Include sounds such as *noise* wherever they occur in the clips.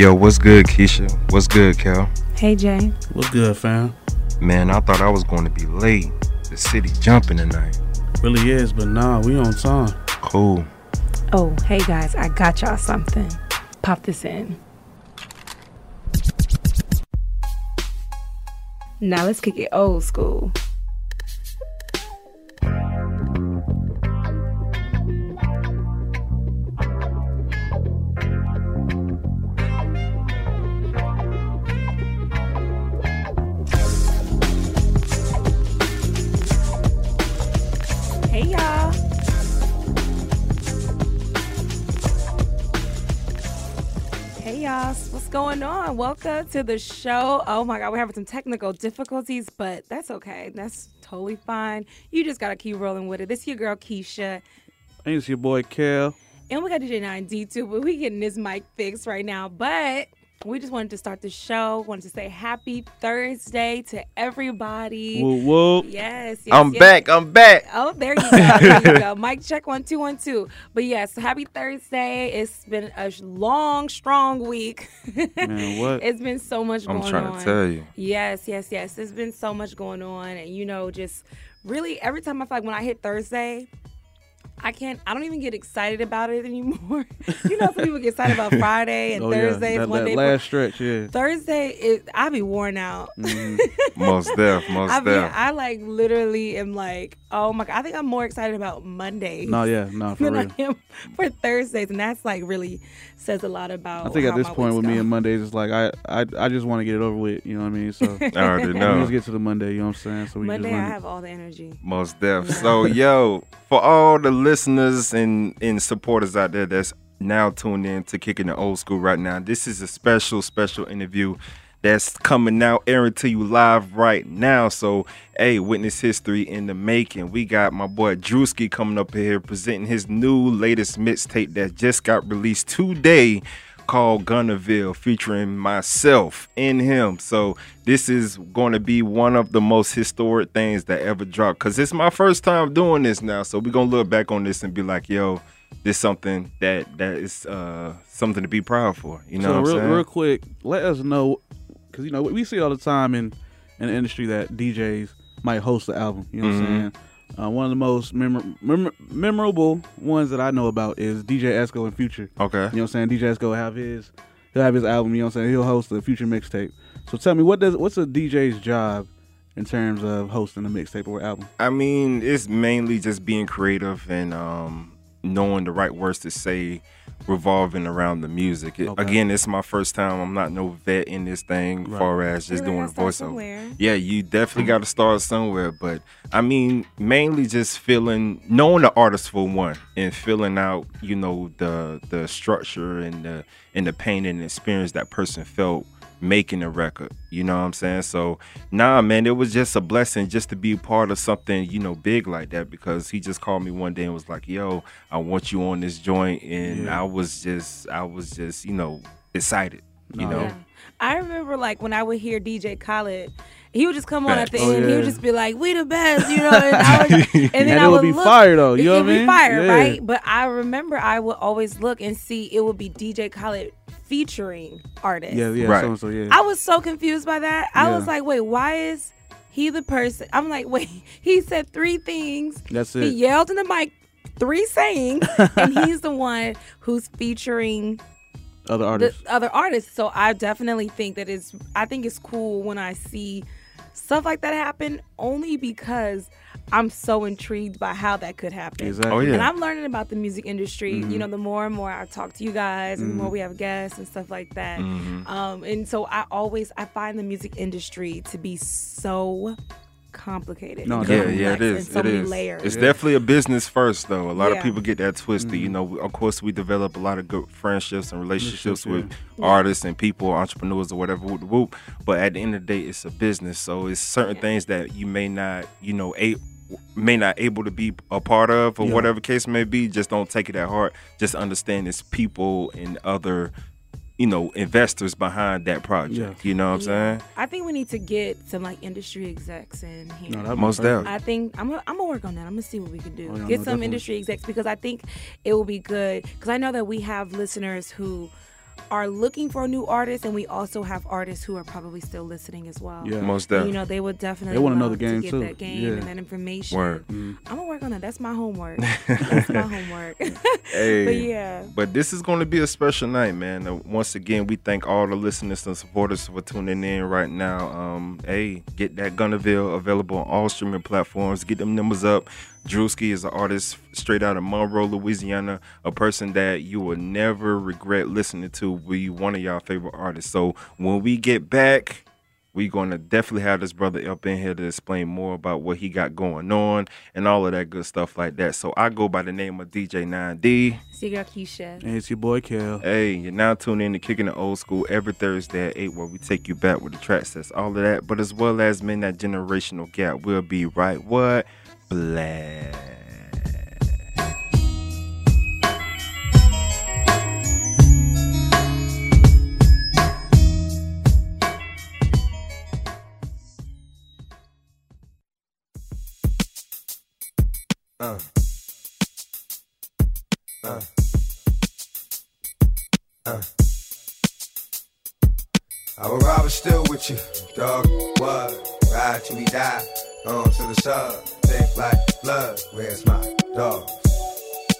Yo, what's good, Keisha? What's good, Cal? Hey Jay. What's good, fam? Man, I thought I was going to be late. The city jumping tonight. Really is, but nah, we on time. Cool. Oh, hey guys, I got y'all something. Pop this in. Now let's kick it old school. Going on? Welcome to the show. Oh my god, we're having some technical difficulties, but that's okay. That's totally fine. You just gotta keep rolling with it. This your girl Keisha. And it's your boy Kel. And we got DJ 9D too, but we getting this mic fixed right now. But we just wanted to start the show. Wanted to say happy Thursday to everybody. Whoop whoop. Yes, yes. I'm yes. back. I'm back. Oh, there you go. There you go. *laughs* Mic check one two one two. But yes, happy Thursday. It's been a long, strong week. Man, what? *laughs* It's been so much I'm going on. I'm trying to tell you. Yes, yes, yes. There's been so much going on, and you know, just really every time I feel like when I hit Thursday. I can't. I don't even get excited about it *laughs* anymore. you know, some people get excited about *laughs* Friday and oh Thursday yeah, is that, one that day. last stretch, yeah. Thursday, is I be worn out. Mhm. *laughs* Most def. Most I mean, def. I like literally am like, oh my god. I think I'm more excited about Monday. no, yeah, no, for than real. I am for Thursdays, and that's like really says a lot about. I think how at this point weeks with me and Mondays, it's like I, I, I just want to get it over with. You know what I mean? So I already know. let's get to the Monday. You know what I'm saying? So we Monday, just I have all the energy. Most def. So, yo, for all the listeners and, and supporters out there that's now tuned in to Kicking the Old School right now, this is a special, special interview that's coming out, airing to you live right now. So, hey, witness history in the making. We got my boy Drewski coming up here presenting his new latest mixtape that just got released today called Gunnerville featuring myself in him. So this is going to be one of the most historic things that ever dropped cuz it's my first time doing this now. So we're going to look back on this and be like, "Yo, this something that that is uh something to be proud for." You know so what I'm real, saying? real quick, let us know because you know we see all the time in in the industry that DJs might host the album. You know what Mhm. I'm saying? Uh, one of the most memor- memor- memorable ones that I know about is DJ Esco and Future. okay. You know what I'm saying? DJ Esco will have his he'll have his album, you know what I'm saying? He'll host the future mixtape. So tell me what does what's a DJ's job in terms of hosting a mixtape or album? I mean, it's mainly just being creative and um, knowing the right words to say, revolving around the music. It- Okay. Again, it's my first time. I'm not no vet in this thing, Right. far as just You doing gotta voiceover. somewhere. Yeah, you definitely got to start somewhere. But I mean, mainly just feeling, knowing the artist for one, and filling out, you know, the the structure and the and the pain and experience that person felt making a record. You know what I'm saying? So nah, man, it was just a blessing just to be part of something, you know, big like that. Because he just called me one day and was like, "Yo, I want you on this joint," and Yeah. I was just, I was just, you know, excited. You No, know. Yeah. I remember like when I would hear DJ Khaled, he would just come on at the Oh, end. He would just be like, "We the best," you know. And, I would, *laughs* and then And I would would be look, fire though. You know what I mean? be fire, Yeah. right? But I remember I would always look and see it would be DJ Khaled featuring artists. Yeah, yeah, Right. so and so, yeah. I was so confused by that. I was like, "Wait, why is he the person?" I'm like, *laughs* "Wait, he said three things." That's it. He yelled in the mic three sayings, *laughs* and he's the one who's featuring Other the artists. other artists. So I definitely think that it's I think it's cool when I see stuff like that happen only because I'm so intrigued by how that could happen. Exactly. Oh, yeah. And I'm learning about the music industry. Mhm. You know, the more and more I talk to you guys, and the more we have guests and stuff like that. Mhm. Um, and so I always I find the music industry to be so complicated. No, Yeah, definitely. yeah, it complex so it many is. layers. It's Yeah. definitely a business first, though. A lot Yeah. of people get that twisted. You Mhm. know, of course, we develop a lot of good friendships and relationships Relationships, with artists and people, entrepreneurs, or whatever. Whoop, whoop. But at the end of the day, it's a business. So it's certain Yeah. things that you may not, you know, a- may not able to be a part of, or Yeah. whatever case may be. Just don't take it at heart. Just understand it's people and other. You know, investors behind that project. Yeah. You know what I'm saying? I think we need to get some like industry execs in here. No, Most definitely. I think I'm gonna, I'm gonna work on that. I'm gonna see what we can do. Oh, yeah, Get no, some definitely. industry execs because I think it will be good. Because I know that we have listeners who are looking for a new artist, and we also have artists who are probably still listening as well. Yeah. Most And, definitely. you know, they would definitely They wanna know love the game, to get too. that game Yeah. and that information. Word. I'm gonna work on that. That's my homework. *laughs* That's my homework. *laughs* Hey. but yeah. But this is going to be a special night, man. Uh, once again, we thank all the listeners and supporters for tuning in right now. Um, hey, get that Gunnerville available on all streaming platforms. Get them numbers up. Drewski is an artist straight out of Monroe, Louisiana, a person that you will never regret listening to. Be one of y'all favorite artists. So when we get back, we're going to definitely have this brother up in here to explain more about what he got going on and all of that good stuff like that. So I go by the name of DJ 9D. So you got Keisha. And it's your boy Kel. Hey, you're now tuning in to Kicking the Old School every Thursday at 8, where we take you back with the tracks that's all of that, but as well as men that generational gap. We'll be right what? Black. Uh. Uh. Uh. I will ride still with you, dog. What? Ride till we die. On to the sub. Thick like blood. Where's my dogs?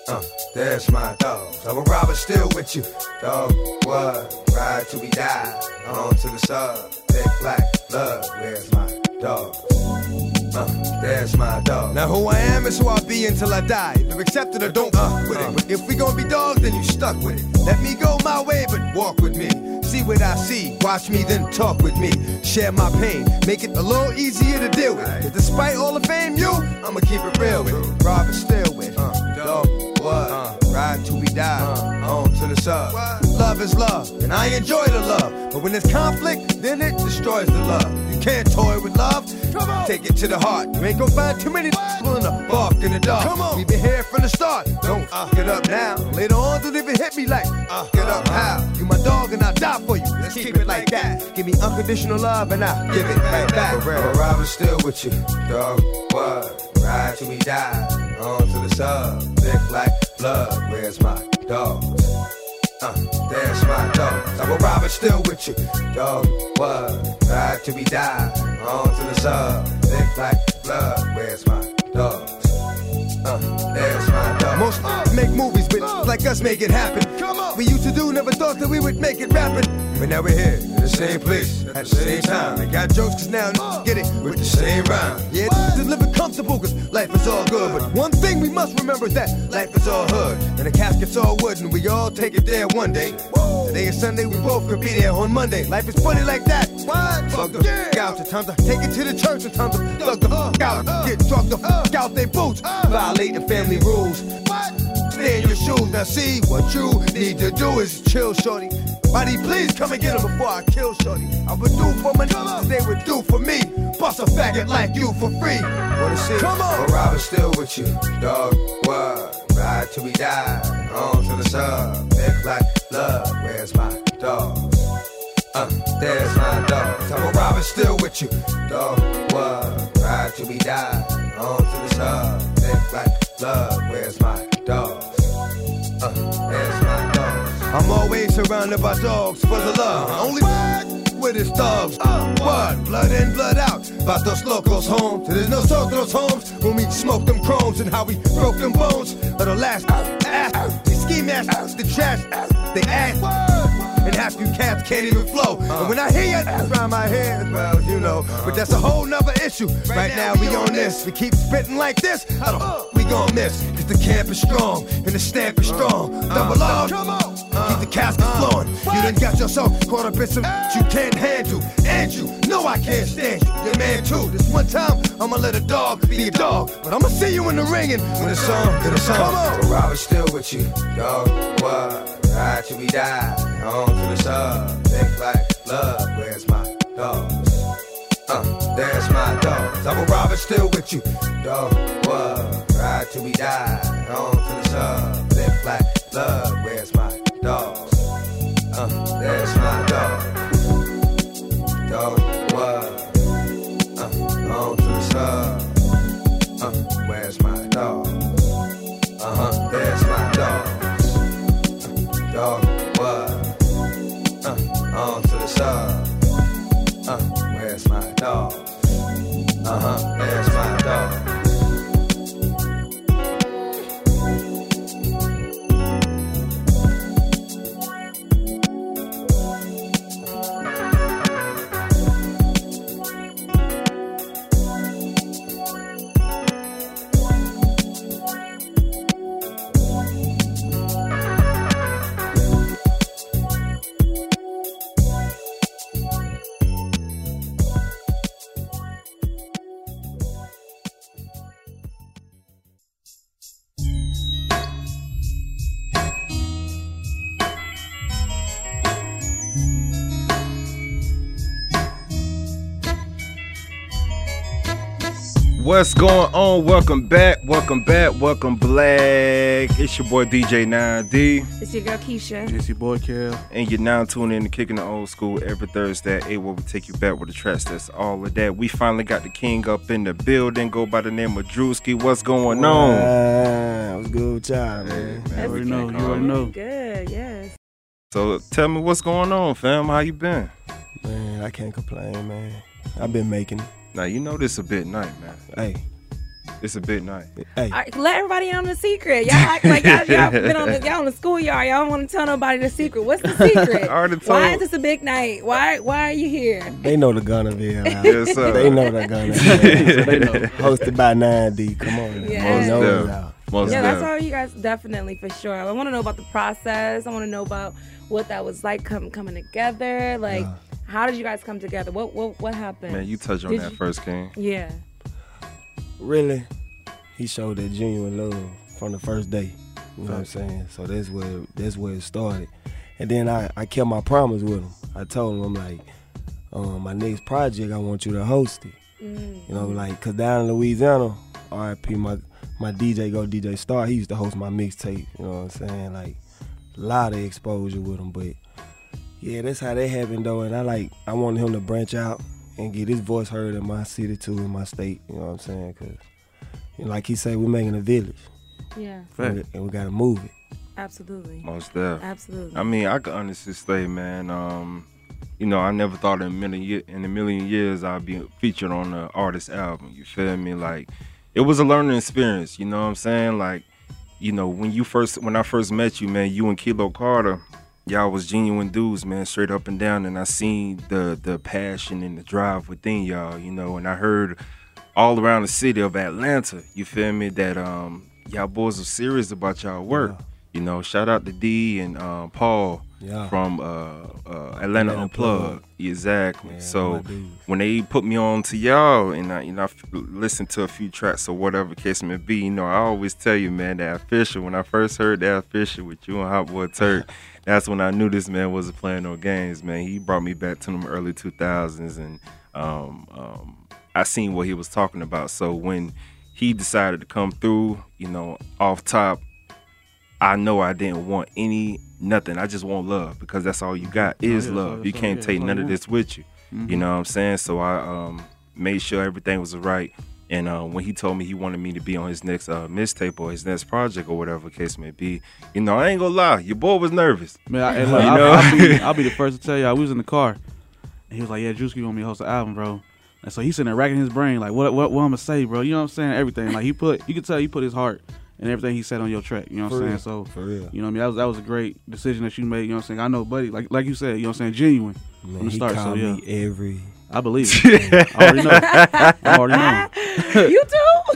Uh, there's my dogs. I will rob still with you, dog. What? Ride till we die. On to the sub. Thick like blood. Where's my dogs? Uh, there's my dog. Now who I am is who I'll be until I die. Either accept it or don't fuck with it. But if we gon' be dogs, then you stuck with it. Let me go my way, but walk with me. See what I see, watch me, then talk with me. Share my pain, make it a little easier to deal with. 'Cause despite all the fame, you, I'ma keep it real with. Rob is still with. Uh, dog, what? Uh. Ride be we die. on to the sub. Love is love, and I enjoy the love. But when there's conflict, then it destroys the love. You can't toy with love. Take it to the heart. You ain't gonna find too many pulling a bark in the dark. Come on. We've been here from the start. Don't uh, get up now. Later on, don't even hit me like, uh, get up how? You my dog and I'll die for you. Let's keep it like that. Give me unconditional love and I'll give it right back. I'm still with you, dog. What? Ride till we die. On to the sub. Thick like blood. Where's my dogs? Uh, there's my dogs. I will rob it still with you, dog. What? Ride till we die. On to the sub. Thick like blood. Where's my dogs? Uh, there's my dog. Most make movies, but like us make it happen. We used to do, never thought that we would make it rapping. But now we're here in the same place at the same time. I got jokes cause now get it with the same rhyme. Yeah, just living comfortable cause life is all good. But one thing we must remember is that life is all hood. And the casket's all wood and we all take it there one day. Today is Sunday, we both could be there on Monday. Life is funny like that. What? Fuck the fuck out. Sometimes I take it to the church, sometimes I fuck the fuck out. Get drunk the fuck out they boots. Violate the family rules. Stay in your shoes. Now see what you need to do is chill, shorty. Buddy, please come and get him before I kill shorty. I would do for my niggas, they would do for me. Bust a faggot like you for free. Wanna see? Come on. But Robin still with you, dog. What? Ride till we die. On to the sub. Thick like love. Where's my dog? Uh, there's my dog. I'm a still with you, dog. What? Ride till we die. On to the sub. Thick like love. Where's my dog? Uh, there's my dog. I'm always surrounded by dogs for the love. Only with his thugs. Uh, what? Blood in, blood out. About those locals home. There's no those homes when we smoke them chromes and how we broke them bones. But the last ass, they ski mask, the trash, they ass. Half you cats can't even flow. And uh. when I hear you around my head, well, you know. But uh-huh. that's a whole nother issue. Right now we on this. We keep spitting like this. How the fuck we gon' miss? Cause the camp is strong and the stamp is strong. Uh-huh. Double uh-huh. R. Keep the casket flowing. You done got yourself caught up in some you can't handle. And you know I can't stand you. Your man too. This one time I'ma let a dog be a dog. But I'ma see you in the ring and when the song, get a song. Come on. But Robin's still with you, dog. What? Ride till we die. On to the sub. Thick like blood. Where's my dogs? Uh, there's my dogs. I'm a Robin still with you, dog. What? Ride till we die. On to the sub. Thick like blood. Where's my dogs? Uh, there's my dog. Dog, what? Uh, on to the sub. Uh huh. What's going on? Welcome back. Welcome back. Welcome black. It's your boy DJ 9D. It's your girl Keisha. It's your Boy Cal. And you're now tuning in to Kicking the Old School every Thursday at 8 where we take you back with the tracks. That's all of that. We finally got the king up in the building. Go by the name of Drewski. What's going on? Ah, what's good with y'all, man? That's already good. know, you already know. Good, yes. So tell me what's going on, fam. How you been? Man, I can't complain, man. I've been making it. Now you know this a bit night, man. Hey, It's a bit night. hey. All right, let everybody in on the secret. Y'all act like y'all, y'all *laughs* been on the y'all on the schoolyard. Y'all don't want to tell nobody the secret. What's the *laughs* secret? I already Why is this a big night? Why why are you here? They know the Gunnerville. out. *laughs* Yes, sir. They know the Gunnerville. they know. Hosted by 9D. Come on. now. Yeah. They know Most it out. Most yeah, that's def. all you guys definitely for sure. I want to know about the process. I want to know about what that was like come, coming together. Like, Yeah. How did you guys come together? What what what happened? Man, you touched on Did that you- first, King. yeah. Really, he showed that genuine love from the first day. You know what I'm saying? So that's where that's where it started. And then I, I kept my promise with him. I told him I'm like, um, my next project I want you to host it. Mm. You know, like, cause down in Louisiana, RIP, my my DJ go DJ Star, he used to host my mixtape. You know what I'm saying? Like, a lot of exposure with him, but yeah, that's how that happened though. And I like, I wanted him to branch out and get his voice heard in my city too, in my state. You know what I'm saying? Cause, you know, like he said, we're making a village, Yeah. and we, and we gotta move it. Absolutely. Most def. Absolutely. I mean, I can honestly say, man, um, you know, I never thought in a million ye- in a million years I'd be featured on an artist album. You feel me? Like, it was a learning experience. You know what I'm saying? Like, you know, when you first when I first met you, man, you and Kilo Carter, y'all was genuine dudes, man, straight up and down. And I seen the the passion and the drive within y'all. You know, and I heard all around the city of Atlanta. You feel me? That um, y'all boys are serious about y'all work. Yeah. You know, shout out to D and um, Paul Yeah. from uh, uh, Atlanta Unplugged. Exactly. So when they put me on to y'all and I, you know, I f- listened to a few tracks or whatever case may be, you know, I always tell you, man, that official. When I first heard that official with you and Hot Boy Turk, *laughs* that's when I knew this man wasn't playing no games, man. He brought me back to them early 2000s, and um, um, I seen what he was talking about. So when he decided to come through, you know, off top, I know I didn't want any nothing. I just want love because that's all you got is yeah, love. so- You so, can't yeah, take none of this with you. You know what I'm saying? So I um, made sure everything was right. And uh, when he told me he wanted me to be on his next uh, mixtape or his next project or whatever the case may be, you know, I ain't gonna lie, your boy was nervous. Man, I, and *laughs* look, You I'll, know? I'll, be, *laughs* I'll be the first to tell y'all. We was in the car, and he was like, "Yeah, Drewski want me to host the album, bro." And so he's sitting there racking his brain, like, "What, what, what I'm gonna say, bro?" You know what I'm saying? Everything. Like he put, you can tell he put his heart and everything he said on your track. You know what I'm real. saying? So, For real. you know what I mean? That was that was a great decision that you made. You know what I'm saying? I know, buddy. Like like you said, you know what I'm saying? Genuine. Man, From the he start, so, yeah. me every. I believe it. *laughs* I already know. I already know. *laughs* you too?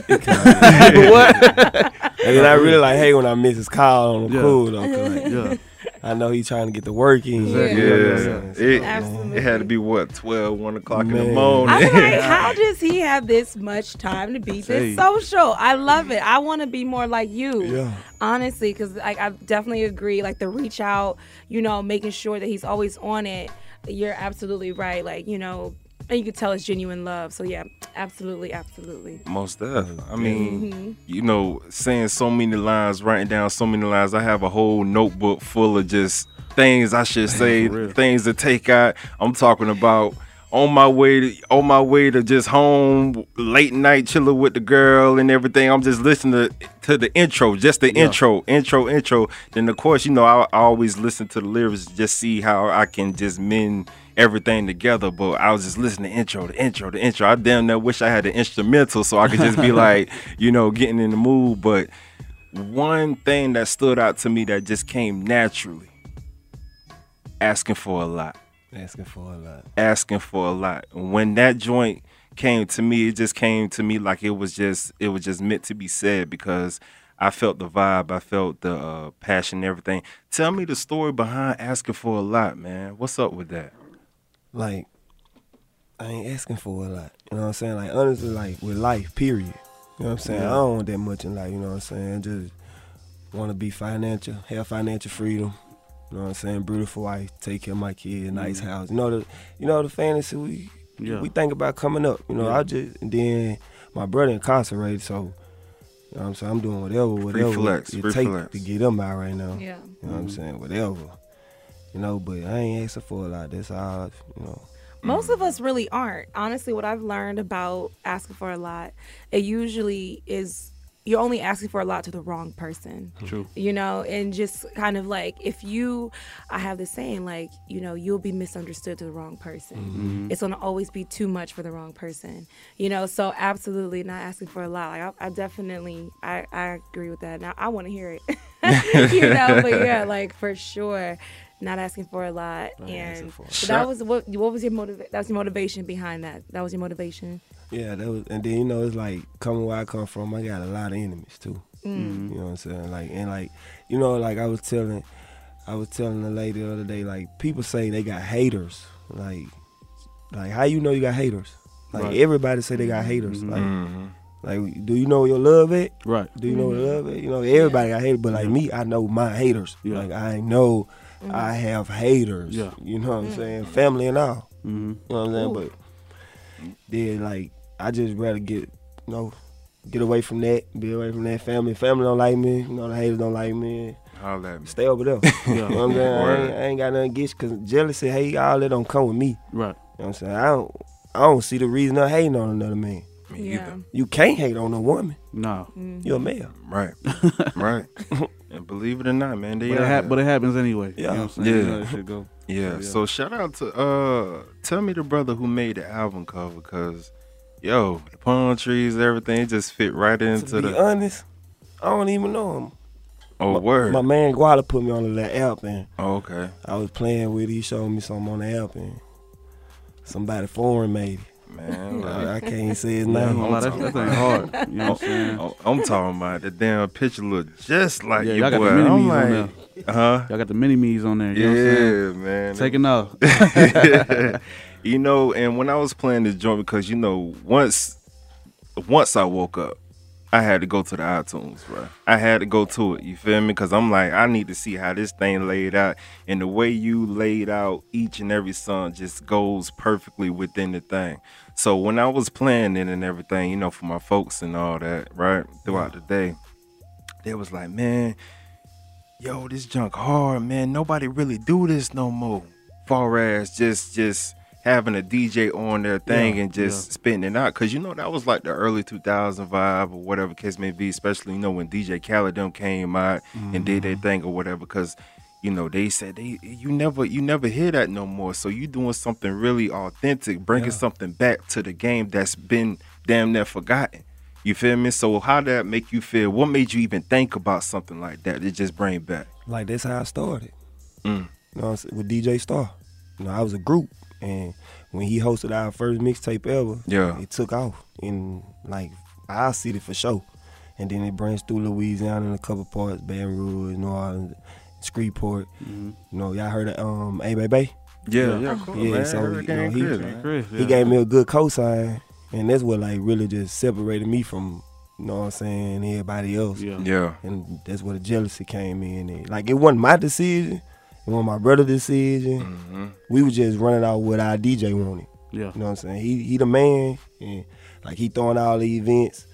*laughs* And then I really like hey, when I miss his call on the Yeah. cool though. 'cause, like, Yeah. I know he's trying to get the work in. Exactly. Yeah, Yeah, yeah, yeah. It, it had to be what 12, 1 o'clock in the morning. I'm like, how *laughs* does he have this much time to be Say. this social? I love it. I want to be more like you. Yeah. Honestly, because like, I definitely agree. Like the reach out, you know, making sure that he's always on it. You're absolutely right. Like, you know, and you could tell it's genuine love. So yeah, absolutely, absolutely. Most def. I mean, Mm-hmm. you know, saying so many lines, writing down so many lines. I have a whole notebook full of just things I should say, things to take out. I'm talking about on my way to on my way to just home, late night chilling with the girl and everything. I'm just listening to, to the intro, just the intro, intro, intro. Then of course, you know, I, I always listen to the lyrics, just see how I can just mend everything together. But I was just listening to intro, the intro, the intro. I damn near wish I had the instrumental so I could just be *laughs* like, you know, getting in the mood. But one thing that stood out to me that just came naturally, asking for a lot Asking for a lot. asking for a lot. When that joint came to me, it just came to me like it was just it was just meant to be said because I felt the vibe, I felt the uh, passion, everything. Tell me the story behind asking for a lot, man. What's up with that? Like, I ain't asking for a lot. You know what I'm saying? Like, honestly, like, with life, period. You know what I'm saying? I don't want that much in life, you know what I'm saying? Just want to be financial, have financial freedom. You know what I'm saying? Beautiful wife, take care of my kid, nice mm-hmm. house. You know the, you know the fantasy we Yeah. we think about coming up. You know, Yeah. I just and then, my brother incarcerated, so you know what I'm saying. I'm doing whatever, whatever flex, it free take flex. to get him out right now. Yeah. You know what I'm mm-hmm. saying? Whatever. You know, but I ain't asking for a lot. That's all. You know. Most mm. of us really aren't. Honestly, what I've learned about asking for a lot, it usually is you're only asking for a lot to the wrong person. True. You know, and just kind of like if you, I have this saying like, you know, you'll be misunderstood to the wrong person. Mm-hmm. It's gonna always be too much for the wrong person. You know, so absolutely not asking for a lot. Like I, I definitely, I, I agree with that. Now I want to hear it. *laughs* you know, but yeah, *laughs* like for sure. Not asking for a lot, and for so that was what. What was your motiv- That was your motivation behind that. That was your motivation. Yeah, that was, and then you know it's like coming where I come from. I got a lot of enemies too. Mm. You know what I'm saying? Like and like, you know, like I was telling, I was telling the lady the other day, like people say they got haters. Like, like how you know you got haters? Like Right. everybody say they got haters. Mhm. Like, Mhm. like do you know where your love at? Right. Do you know where your love at? You know, everybody got haters, but like me, I know my haters. Yeah. Like I know Mm-hmm. I have haters. Yeah. You know what I'm mm. saying? Family and all. Mm-hmm. You know what I'm saying? Ooh. But then like I just rather get you know get away from that, be away from that family. Family don't like me, you know the haters don't like me. Holla at me. Stay over there. *laughs* you know what I'm saying? I ain't, I ain't got nothing against because jealousy, hate, all that don't come with me. Right. You know what I'm saying? I don't I don't see the reason of hating on another man. Me Yeah. either. You can't hate on a woman. No. Mm. You're a male. Right. *laughs* right. *laughs* And believe it or not, man, they But it, out hap- here. but it happens anyway. You Yeah. know what I'm saying? Yeah. You know that go. Yeah. Yeah. So shout out to uh tell me the brother who made the album cover cause yo, the palm trees, everything it just fit right into to be the honest, I don't even know him. Oh my, word. My man Guala put me on the little app and oh, okay. I was playing with it. He showed me something on the app and somebody foreign maybe. Man, look. I, I can't say his Yeah, I ain't name. gonna oh, lie, that, that thing hard. You know what I'm oh, saying? Oh, I'm talking about the damn picture look just like Yeah, your y'all got boy. the mini I'm me's on like, huh? Y'all got the mini me's on there. You know what I'm saying? Yeah, man. Taking *laughs* off. *laughs* you know, and when I was playing this joint, because you know, once once I woke up, I had to go to the iTunes, bro. I had to go to it. You feel me? Because I'm like, I need to see how this thing laid out, and the way you laid out each and every song just goes perfectly within the thing. So when I was playing it and everything, you know, for my folks and all that, right throughout the day, they was like, man, yo, this junk hard, man. Nobody really do this no more. Far as just just having a DJ on their thing Yeah, and just yeah. spitting it out. Cause you know that was like the early 2000 vibe or whatever case may be, especially, you know, when DJ Khaled came out and did Mm-hmm. their thing or whatever. Cause, you know, they said they you never you never hear that no more. So you doing something really authentic, bringing Yeah. something back to the game that's been damn near forgotten. You feel me? So how did that make you feel? What made you even think about something like that? It just bring back. Like that's how I started. Mm. You know, what I'm saying? with DJ Star. You know, I was a group, and when he hosted our first mixtape ever, Yeah. it took off in like our city for sure. And then it branched through Louisiana in a couple parts, Baton Rouge, New Orleans, Shreveport. You know, y'all heard of um A Bay Bay? Yeah, Yeah. yeah, of course, Yeah, man. so, Hurricane you know, he- Chris, man. Chris, He gave me a good cosign, and that's what like really just separated me from, you know what I'm saying, everybody else. Yeah. Yeah, And that's where the jealousy came in. And, like it wasn't my decision, it wasn't my brother's decision. hmm We were just running out what our DJ wanted. Yeah. You know what I'm saying? He he the man, and like he throwing all the events,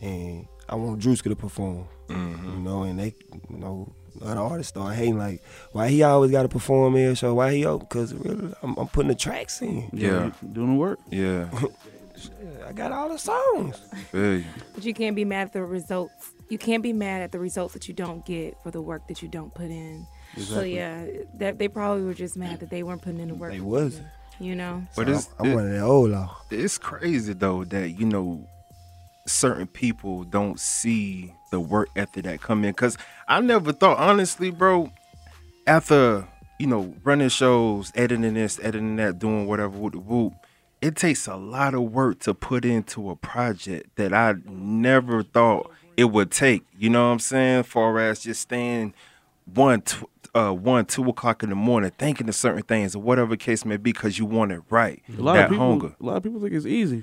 and I want Drewski to perform. hmm You know, and they, you know, other artists start hating like, why he always got to perform here. So Why he? Open? Because really, I'm, I'm putting the tracks in. Yeah. you Doing the work. yeah. *laughs* I got all the songs. Feel you. But you can't be mad at the results. You can't be mad at the results that you don't get for the work that you don't put in. Exactly. So yeah, that they probably were just mad that they weren't putting in the work. They was. You know. But So it's I'm, I'm one of the old law. it's crazy though that you know certain people don't see the work ethic that come in. Because i never thought honestly bro after you know running shows editing this editing that doing whatever with the whoop it takes a lot of work to put into a project that i never thought it would take. You know what i'm saying? Far as just staying one tw- uh one two o'clock in the morning thinking of certain things or whatever case may be because you want it right A lot that of people, hunger. a lot of people think it's easy.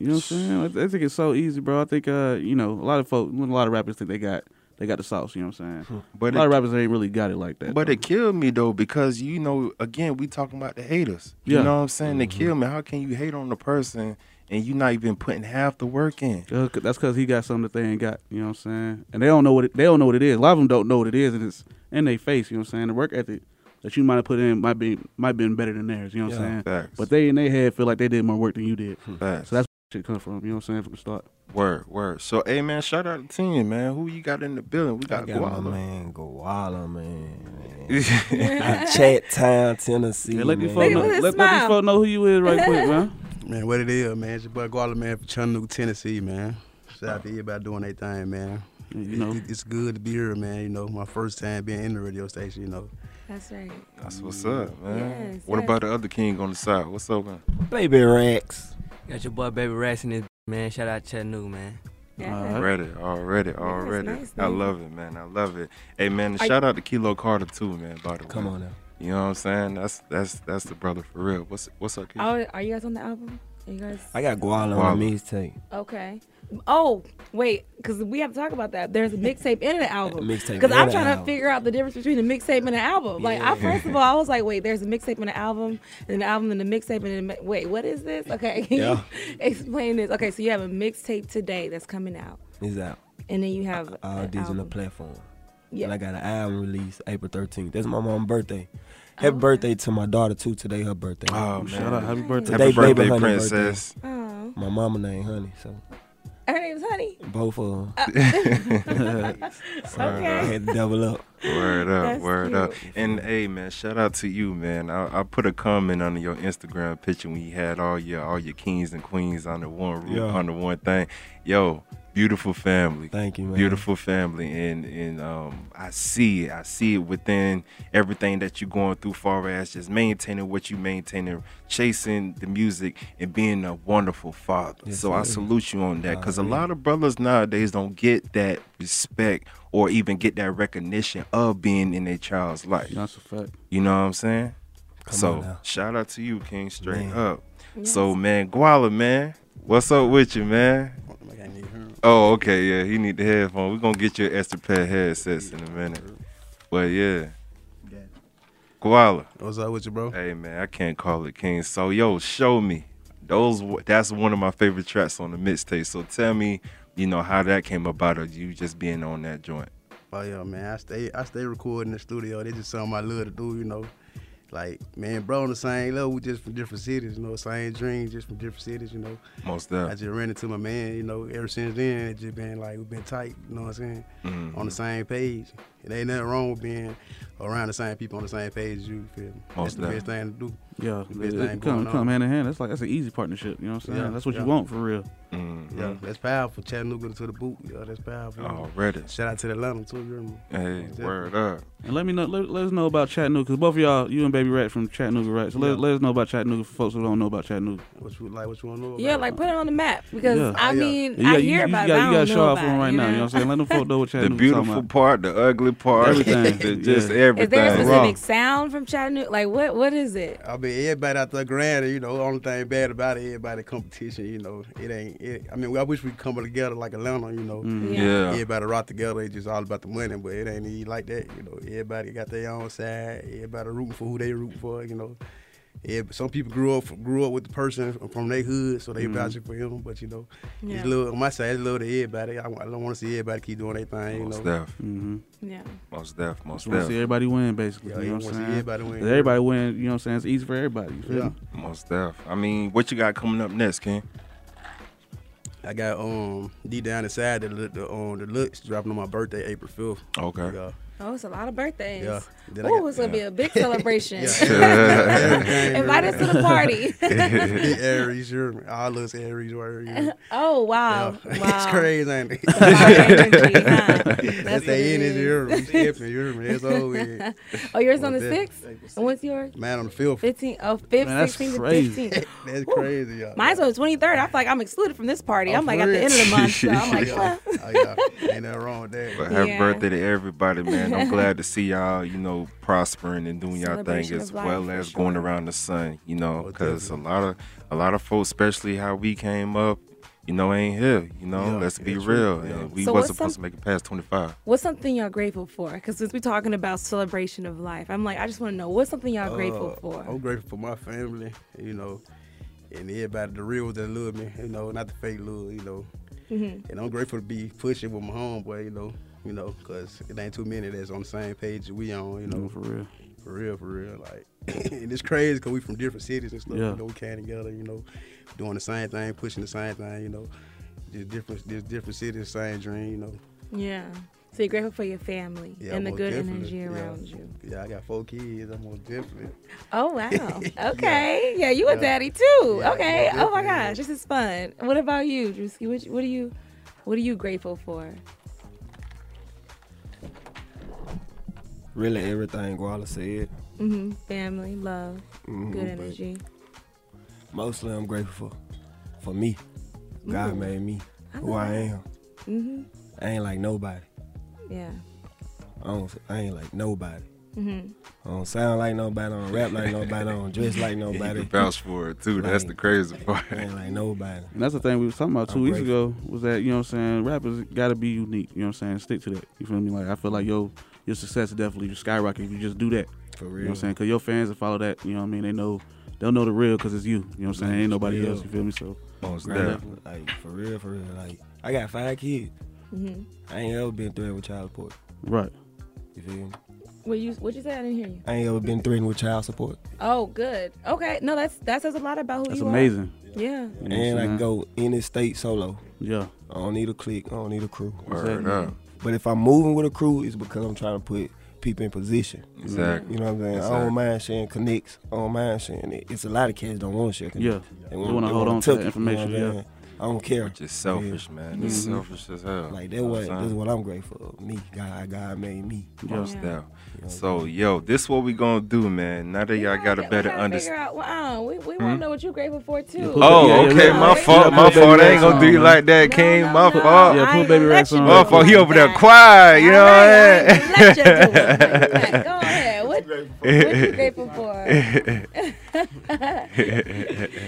You know what I'm saying? I, I think it's so easy, bro. I think, uh, you know, a lot of folks, a lot of rappers think they got, they got the sauce. You know what I'm saying? but a lot it- of rappers ain't really got it like that. But though. it killed me though because you know again we talking about the haters. You Yeah. know what I'm saying? They kill me. How can you hate on the person and you're not even putting half the work in. Uh, That's because he got something that they ain't got. You know what I'm saying? And they don't know what it, they don't know what it is. A lot of them don't know what it is, and it's in their face. You know what I'm saying? The work ethic that you might have put in might be might been better than theirs. You know what I'm Yeah. saying? Facts. But they in their head feel like they did more work than you did. Facts. So that's where shit come from. You know what I'm saying? From the start. Word, word. So, hey, man, shout out to team, man. Who you got in the building? We I got, got my Guala. man Guala, man. *laughs* Chat Town, Tennessee. Yeah, let these man. folks know. Let, let these folks know who you is right quick, man. *laughs* Man, what it is, man. It's your boy Guala, man, from Chattanooga, Tennessee, man. Shout out to everybody doing their thing, man. You know. It- it- it's good to be here, man. You know, my first time being in the radio station, you know. That's right. That's what's up, man. Yes, what yes. about the other king on the side? What's up, man? Baby Rex. Got your boy Baby Rats in this man. Shout out Chattanooga, man. Yeah. Alright. Already, already, already. nice, I love it, man. I love it. Hey, man, Are- shout out to Kilo Carter too, man. By the way, Come on now. You know what I'm saying? That's that's that's the brother for real. What's what's up, Kilo? Oh, are you guys on the album? Are you guys? I got Guala Guala. on the mixtape. Okay. Oh, wait, because we have to talk about that. There's a mixtape and an album. Mixtape Because I'm an trying album. to figure out the difference between a mixtape and an album. Like, I, first of all, I was like, wait, there's a mixtape and an album, and an album and a mixtape, and then, mi- wait, what is this? Okay, *laughs* Yeah. explain this? Okay, so you have a mixtape today that's coming out, It's out. and then you have All an digital the platform. Yeah. And I got an album release April 13th. That's my mom's birthday. Happy Oh. birthday to my daughter too. Today her birthday. oh man, Shout out, happy birthday. Today, happy birthday, baby, honey princess. Oh, My mama named Honey, so her name's Honey. both of them. Oh. *laughs* Okay. I had to double up. Word up, That's word up. And hey man, shout out to you, man. I, I put a comment under your Instagram picture when you had all your all your kings and queens on the one roof, Yeah. on the one thing. Yo, beautiful family. Thank you, man. Beautiful family, and and um, I see it. I see it within everything that you're going through, far as just maintaining what you maintaining, chasing the music, and being a wonderful father. Yes, so I sir. salute you on that, because a lot of brothers nowadays don't get that respect or even get that recognition of being in their child's life. That's a fact. You know what I'm saying? Come so shout out to you, King, straight Man. up. So man, Guala, man, what's up with you, man? I can't even hear him. Oh, okay, yeah, he need the headphone. We're gonna get you an extra pair of headsets in a minute. But yeah. Guala. What's up with you, bro? Hey man, I can't call it King. So yo, show me. Those that's one of my favorite tracks on the mixtape. So tell me, you know, how that came about or you just being on that joint. Oh yeah, man. I stay I stay recording in the studio. They just something I love to do, you know. Like, man, bro, on the same level, we just from different cities, you know, same dreams, just from different cities, you know. Most definitely. I just ran into my man, you know, ever since then, it just been like, we've been tight, you know what I'm saying? Mhm. On the same page. It ain't nothing wrong with being around the same people on the same page as you, you feel me? That's the best thing to do. Yeah, The best it, thing it come, come on. hand in hand. That's like that's an easy partnership. You know what I'm saying? Yeah, that's what you want for real. Mhm. Yeah, that's powerful. Chattanooga to the boot. Yeah, that's powerful. Already. Shout out to the Atlanta too, you hear? Hey, Definitely. word up. And let me know. Let, let us know about Chattanooga because both of y'all, you and Baby Rat from Chattanooga, right? So let, Yeah. let us know about Chattanooga for folks who don't know about Chattanooga. What you like? What you want to know? Yeah, like put it on the map because Yeah. I mean You I got- hear you, about you it. got, I you got don't to know show off about for them it, right you now. You know what I'm saying? Let them folks know what The beautiful part, the ugly part, Everything. just Yeah. everything. Is there a specific sound from Chattanooga? Like what? What is it? I mean, everybody out there grinding, you know, the only thing bad about it, everybody competition, you know, it ain't, it, I mean, I wish we could come together like Atlanta, you know. Mm. Yeah. Everybody rock together, it's just all about the money, but it ain't like that, you know. Everybody got their own side, everybody rooting for who they root for, you know. Yeah, some people grew up grew up with the person from their hood, so they Mhm. vouching for him. But you know, Yeah. it's little on my side, it's a little to everybody. I, I don't want to see everybody keep doing their thing, you Most know. def, Mm-hmm. Yeah. most def, most Just want to see everybody win, basically. Yeah, you you know what I'm see saying? everybody win. Everybody win. You know what I'm saying? It's easy for everybody. You feel Yeah. me? most def. I mean, what you got coming up next, King? I got um D down inside the the um the looks dropping on my birthday, April fifth. Okay. Yeah, Oh, it's a lot of birthdays. yeah. Then I Oh, got- it's gonna be a big celebration. *laughs* Everything, Invite us to the party. *laughs* Big Aries, you hear me? All us Aries were. You *laughs* oh wow, Yeah. wow. it's crazy, ain't it? Energy, huh? That's That's what the it energy, is. you hear me? We skipping, you hear me? That's all we Oh, yours on the sixth. And what's yours? Man on the fifth. 15, oh, 5th, Man, that's 16th, crazy. That's Woo. crazy, y'all. Mine's on the 23rd. I feel like I'm excluded from this party. Oh, I'm like at the end of the month. So I'm like, yeah. Oh, yeah. Ain't nothing wrong with that. But happy Yeah. birthday to everybody, man. I'm glad to see y'all, you know, prospering and doing y'all thing as of life, well for as going around the sun, you know, Oh, because a lot of a lot of folks, especially how we came up, you know, ain't here. You know, Yeah, let's be real. Yeah. And we So wasn't supposed some- to make it past 25. what's something y'all grateful for? Because since we're talking about celebration of life, I'm like, I just want to know what's something y'all grateful Uh, for. I'm grateful for my family. You know, and everybody, the real that love me, you know, not the fake love, you know. Mm-hmm. And I'm grateful to be pushing with my homeboy, you know, you know, cause it ain't too many that's on the same page we on, you know, No, for real. for real, for real. Like, *laughs* and it's crazy because we from different cities and stuff. Yeah. You know, we came together. You know, doing the same thing, pushing the same thing. You know, just different, just different cities, same dream. You know. Yeah. So you're grateful for your family Yeah, and the most good definitely. energy Yeah. around you. Yeah, I got four kids. I'm most definitely. Oh wow. *laughs* Okay. Yeah, you a Yeah. daddy too. Yeah, okay. Oh my gosh, this is fun. What about you, Drewski? What, what are you what are you grateful for? Really, everything Guala said. hmm Family, love, Mhm, good energy. Mostly, I'm grateful for, for me. God Ooh. made me who love I that. am. hmm I ain't like nobody. Yeah. I don't. I ain't like nobody. hmm I don't sound like nobody. I don't rap like nobody. I don't dress like *laughs* You nobody. can vouch for it too. That's the crazy part. I ain't like nobody. And that's the thing we was talking about two I'm weeks grateful. ago was that, you know what I'm saying, rappers gotta be unique. You know what I'm saying? Stick to that. You feel me? Like I feel like yo your success is definitely just skyrocket if you just do that. For You real. know what I'm saying? Cause your fans will follow that. You know what I mean? They know they'll know the real because it's you. You know what I'm saying? Ain't nobody Real. else. You feel me? So Most Right. definitely. Like for real, for real. Like I got five kids. hmm I ain't ever been threatened with child support. right. You feel me? What you what you say? I didn't hear you. I ain't ever been threatened with child support. Oh, good. Okay. No, that's that says a lot about who That's you amazing. are. Yeah. You know what and I saying? can go any state solo. Yeah. I don't need a clique. I don't need a crew. Word Exactly. up. But if I'm moving with a crew, it's because I'm trying to put people in position. Exactly. You know what I'm saying? I Exactly. don't mind sharing connects. I don't mind sharing it. It's a lot of kids don't want to share Yeah. connects. They wanna hold on to that it, you know information, yeah. Saying? I don't care. Just selfish, man. It's Mhm. selfish as hell. Like that know this is what I'm grateful for. Me, God, God made me. Yeah. Most Yeah. deaf. You know? So, yo, this what we gonna do, man. Now that y'all got a better understanding. Figure out, well, uh, we we want to know what you're grateful for too. Oh, Yeah, yeah, okay. My fault. My fault. I ain't gonna do you like that, No, King. no, My no. fault. Yeah, I put Baby gonna Rex on. My fault. He like over there quiet. You know what I I'm ain't gonna let you do it like *laughs* that. Go ahead. What, what you grateful for? *laughs* *laughs* *laughs*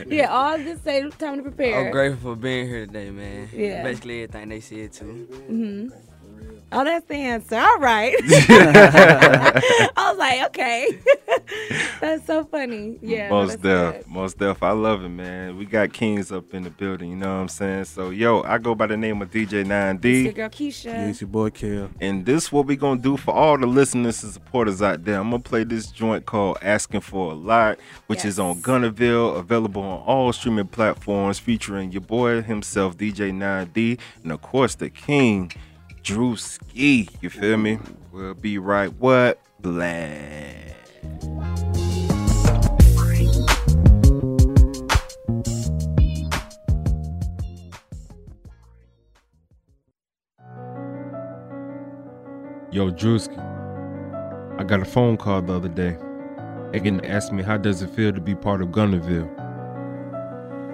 yeah, all say time to prepare. I'm grateful for being here today, man. Yeah. Basically everything they said too. hmm Oh, that's the answer. All right. *laughs* *laughs* I was like, okay. *laughs* that's so funny. Yeah. most that's deaf, good. most deaf. I love it, man. We got kings up in the building. You know what I'm saying? So, yo, I go by the name of DJ 9D. Your girl Keisha. Yeah, it's your boy Kel. and this what we gonna do for all the listeners and supporters out there. I'm gonna play this joint called "Asking for a Lot," which is on Gunnerville, available on all streaming platforms, featuring your boy himself, DJ 9D, and of course the king, Drewski. You feel me? We'll be right. What? Black. Yo, Drewski. I got a phone call the other day. Egan asked me how does it feel to be part of Gunnerville.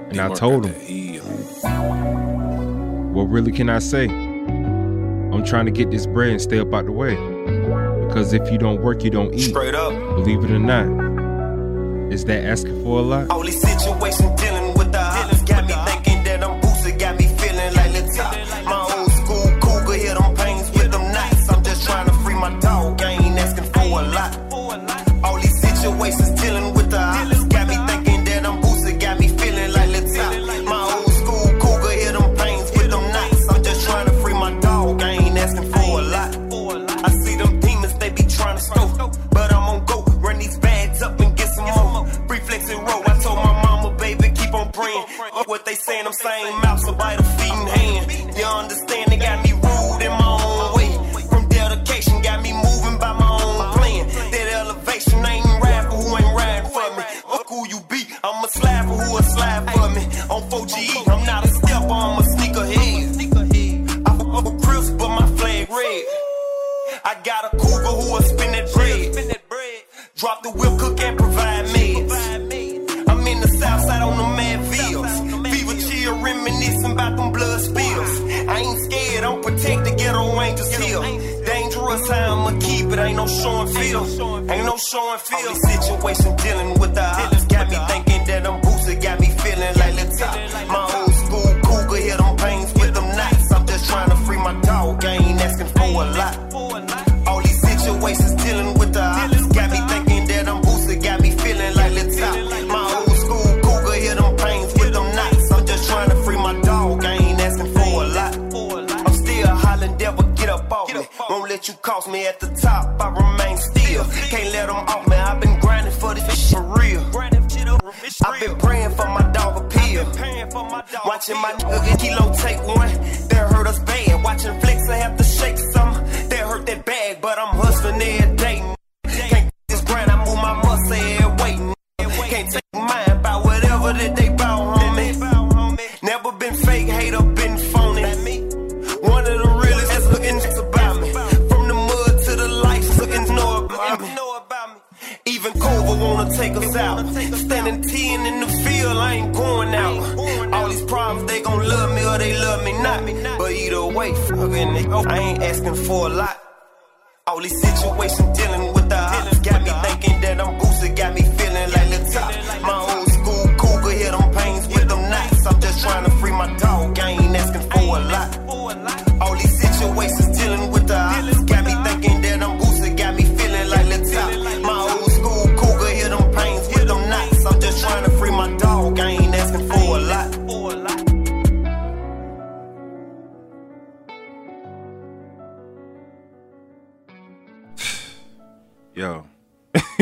And I told him, what really can I say? I'm trying to get this bread and stay up out the way. Because if you don't work, you don't eat. Straight up. Believe it or not. Is that asking for a lot? All these Can't take mine by whatever that they bow, homie. Never been fake, hater, been phony. One of the realest that's looking about me. From the mud to the lights, looking know about me. Even Cova wanna take us out. Standing 10 in the field, I ain't going out. All these problems, they gon' love me or they love me not. Me. But either way, fucking. I ain't asking for a lot.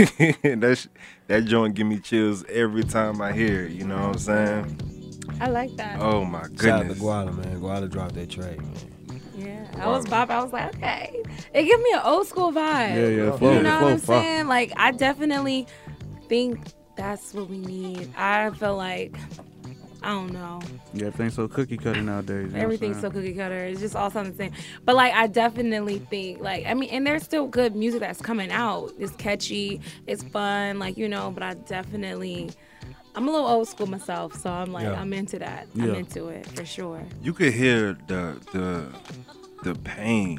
*laughs* that sh- that joint give me chills every time I hear it. You know what I'm saying? I like that. Oh my goodness! Shout out to goodness. Guala, man. Guala dropped that track, man. Yeah, I was bop. I was like, okay, it give me an old school vibe. Yeah, yeah, flow, you know flow, what I'm flow. saying? Like, I definitely think that's what we need. I feel like, I don't know, Yeah, everything's so cookie cutter nowadays. you know what I'm everything's so cookie cutter. It's just all something the same. But like, I definitely think, like, I mean, and there's still good music that's coming out. It's catchy, it's fun, like you know. But I definitely. I'm a little old school myself, so I'm like, Yeah. I'm into that. I'm into it for sure. You could hear the the the pain,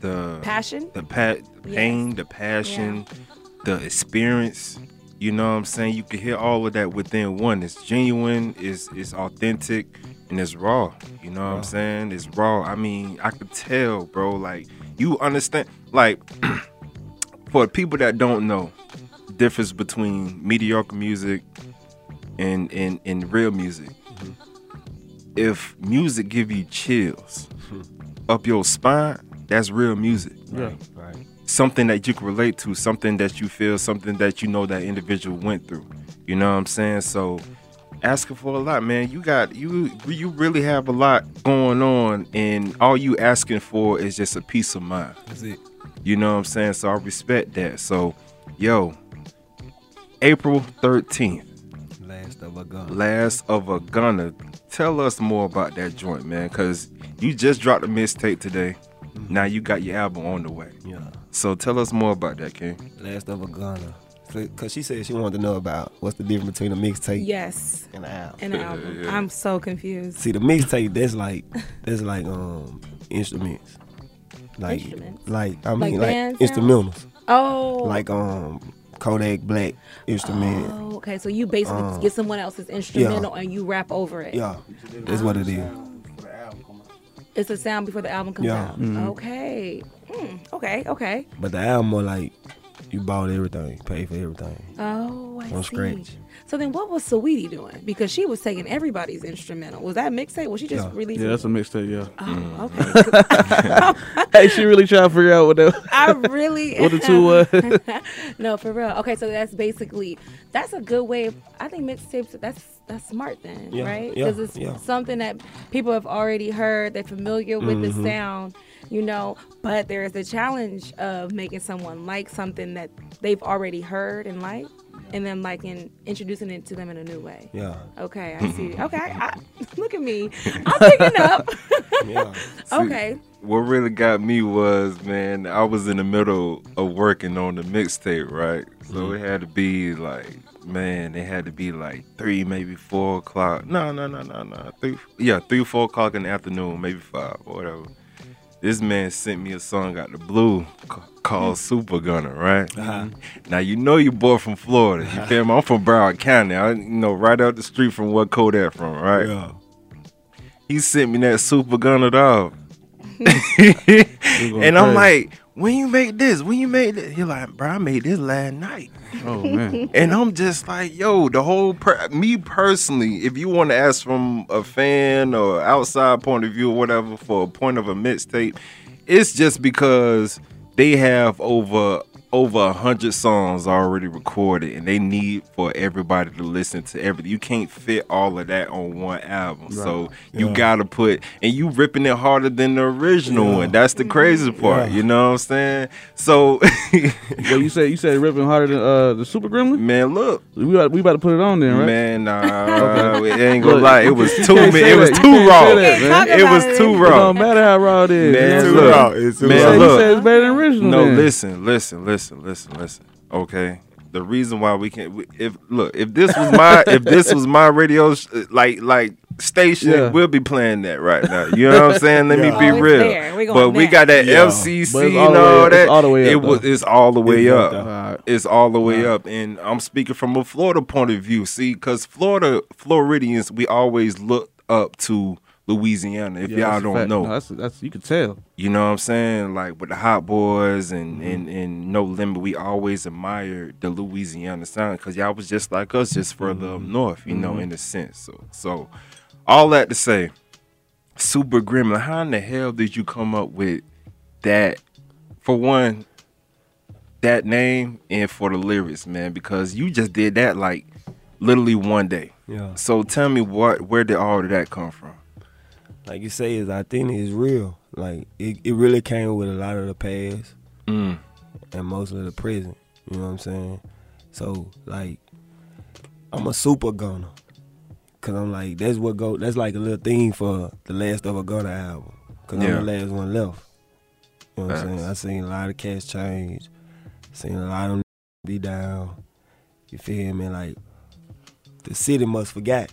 the Passion? the pa- Yes. pain, the passion, the experience. You know what I'm saying? You can hear all of that within one. It's genuine, it's it's authentic, and it's raw. You know what I'm saying? It's raw. I mean, I could tell, bro. Like you understand, like *clears throat* for people that don't know, difference between mediocre music and and, and real music. Mm-hmm. If music give you chills *laughs* up your spine, that's real music Yeah. Something that you can relate to, something that you feel, something that you know that individual went through. You know what I'm saying? So asking for a lot, man. You got you you really have a lot going on and all you asking for is just a peace of mind. That's it. You know what I'm saying? So I respect that. So yo, April 13th, Last of a gun. Last of a Gunner. Tell us more about that joint, man, cuz you just dropped a mixtape today. Now you got your album on the way. Yeah. So tell us more about that, King. Last of a gunner. Cause she said she wanted to know about what's the difference between a mixtape Yes, and an album. And an album. I'm so confused. See the mixtape, that's like that's like um instruments. Like Instruments? like I mean like, band sound? instrumentals. Oh, Like um Kodak Black instrument. Oh, okay. So you basically Uh, get someone else's instrumental and you rap over it. Yeah. That's what it is. It's a sound before the album comes Yeah. out. Mhm. Okay. Hmm, okay. Okay. But the album more like you bought everything, paid for everything. Oh, I From see. scratch. So then, what was Saweetie doing? Because she was taking everybody's instrumental. Was that mixtape? Was she just Yeah. releasing? Yeah, that's a mixtape. Yeah. Oh, okay. *laughs* *laughs* hey, she really trying to figure out what the I really *laughs* what the two was. no, for real. Okay, so that's basically that's a good way. Of, I think mixtapes. That's that's smart then, Yeah, right? yeah, Because it's yeah. something that people have already heard. They're familiar with Mm-hmm. the sound, you know. But there is the challenge of making someone like something that they've already heard and like, and then like in introducing it to them in a new way. Yeah. Okay, I see. Okay, I, *laughs* *laughs* look at me. I'm picking up. *laughs* Yeah. okay. What really got me was, man, I was in the middle of working on the mixtape, right? So it had to be like, man, it had to be like three, maybe four o'clock. No, no, no, no, no. Three, yeah, three, four o'clock in the afternoon, maybe five or whatever. This man sent me a song out the blue ca- called Super Gunner, right? Now you know your boy from Florida. You feel me? I'm from Broward County. I, you know, right out the street from where Kodak from, right? Yeah. He sent me that Super Gunner dog. *laughs* *laughs* and I'm like, when you make this? When you made this? He like, bro, I made this last night. Oh man. And I'm just like, yo, the whole per- me personally, if you want to ask from a fan or outside point of view or whatever for a point of a mixtape, it's just because they have over over a hundred songs already recorded, and they need for everybody to listen to everything. You can't fit all of that on one album, so you Yeah. gotta put and you ripping it harder than the original Yeah. one. That's the crazy part. Yeah. You know what I'm saying? So, *laughs* Well, you said you said ripping harder than uh, the Super Gremlin. man, look. We about, we about to put it on there, right? Man, nah, *laughs* it ain't gonna Look, lie. It was too you man. It was too raw. say that, man. It was it. too It raw. don't matter how raw it is. Man, you Too know? look. raw. It's too Man, raw. say, you look. it's better than original. No, then. listen, listen, listen, listen, listen. Listen. Okay, the reason why we can't, we- if look, if this was my, *laughs* if this was my radio, sh- like like station, Yeah. we'll be playing that right now. You know what I'm saying? Let Yeah. me be Oh, real. We but going we got that Yeah. FCC it's and all the way all up- that. it's all the way up, It was, it's all the way It's up. up there. It's all the way up, and I'm speaking from a Florida point of view. See, because Florida Floridians, we always look up to Louisiana. If Yeah, y'all don't know, No, that's that's you can tell. you know what I'm saying? Like with the Hot Boys and Mm-hmm. and, and No Limit, we always admired the Louisiana sound because y'all was just like us, just further Mm-hmm. up north, you know, in a sense. So so all that to say, Super Gremlin, how in the hell did you come up with that? For one, that name and for the lyrics, man, because you just did that like literally one day. Yeah. So tell me what where did all of that come from? Like you say, is I think it's real. Like it, it really came with a lot of the past Mm. and most of the present. You know what I'm saying? So like, I'm a super gunner. Cause I'm like, that's what go. That's like a little theme for the last of a Gunner album. Cause Yeah. I'm the last one left. You know what I'm saying? I seen a lot of cats change. Seen a lot of them be down. You feel me? Like the city must forgot.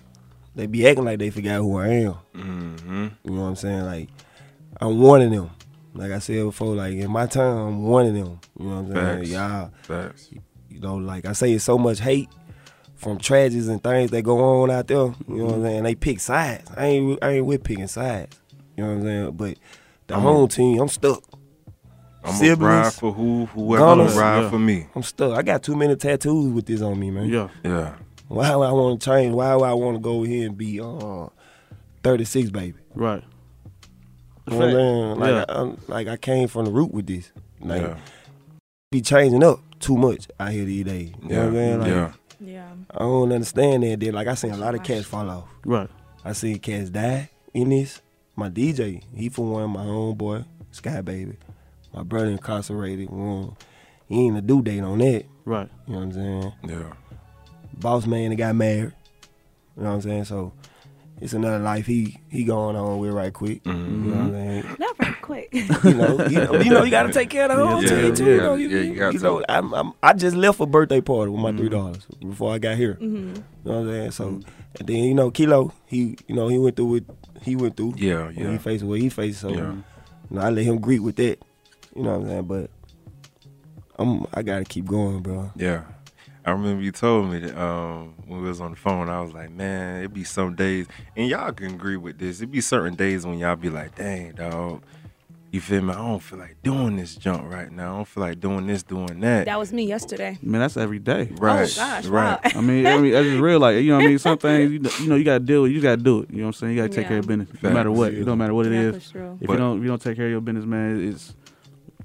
They be acting like they forgot who I am. Mm-hmm. You know what I'm saying? Like, I'm one of them. Like I said before, like in my time, I'm one of them. You know what I'm saying? Facts. Y'all, Facts. you know, like I say, it's so much hate from tragedies and things that go on out there. You know what I'm saying? They pick sides. I ain't, I ain't with picking sides. You know what I'm saying? But the I'm- home team, I'm stuck. I'm gonna ride for who whoever gonna ride Yeah. for me. I'm stuck. I got too many tattoos with this on me, man. Yeah. Yeah. Why would I want to change? Why would I want to go here and be uh 36, baby? Right. You know what I'm saying? Like, Yeah. I, I'm, like I came from the root with this. Like, yeah. be changing up too much out here these days. You know Yeah. what I'm saying? Like, yeah. Yeah. I don't understand that. Then, like I seen a lot of cats fall off. Right. I seen cats die in this. My DJ, he for one, my homeboy, Sky Baby. My brother incarcerated. One, he ain't a due date on that. Right. You know what I'm saying? Yeah. Boss man that got married. You know what I'm saying? So it's another life he he going on with right quick. Mhm. You know what I'm saying? Not very quick. *laughs* you know, you know, you know, you gotta take care of the whole Yeah, team too. yeah, you know, you, yeah, you got you to. know, I'm, I'm, I just left a birthday party with my Mm-hmm. three dollars before I got here. hmm You know what I'm saying? So, and then you know, Kilo, he, you know, he went through what he went through. Yeah. Yeah. he faced what he faced. So, Yeah. you know, I let him greet with that. You know what I'm saying? But I'm, I gotta keep going, bro. Yeah. I remember you told me that um, when we was on the phone, I was like, man, it be some days, and y'all can agree with this. It be certain days when y'all be like, dang, dog, you feel me? I don't feel like doing this jump right now. I don't feel like doing this, doing that. That was me yesterday. Man, that's every day. right. Oh gosh, right. wow. I mean, I mean, that's just real. Like, you know what I mean? Some things, you know, you, know, you got to deal with. You got to do it. You know what I'm saying? You got to take Yeah. care of business, no matter what. It don't matter what it yeah, is. for sure. If But- you don't, if you don't take care of your business, man, it's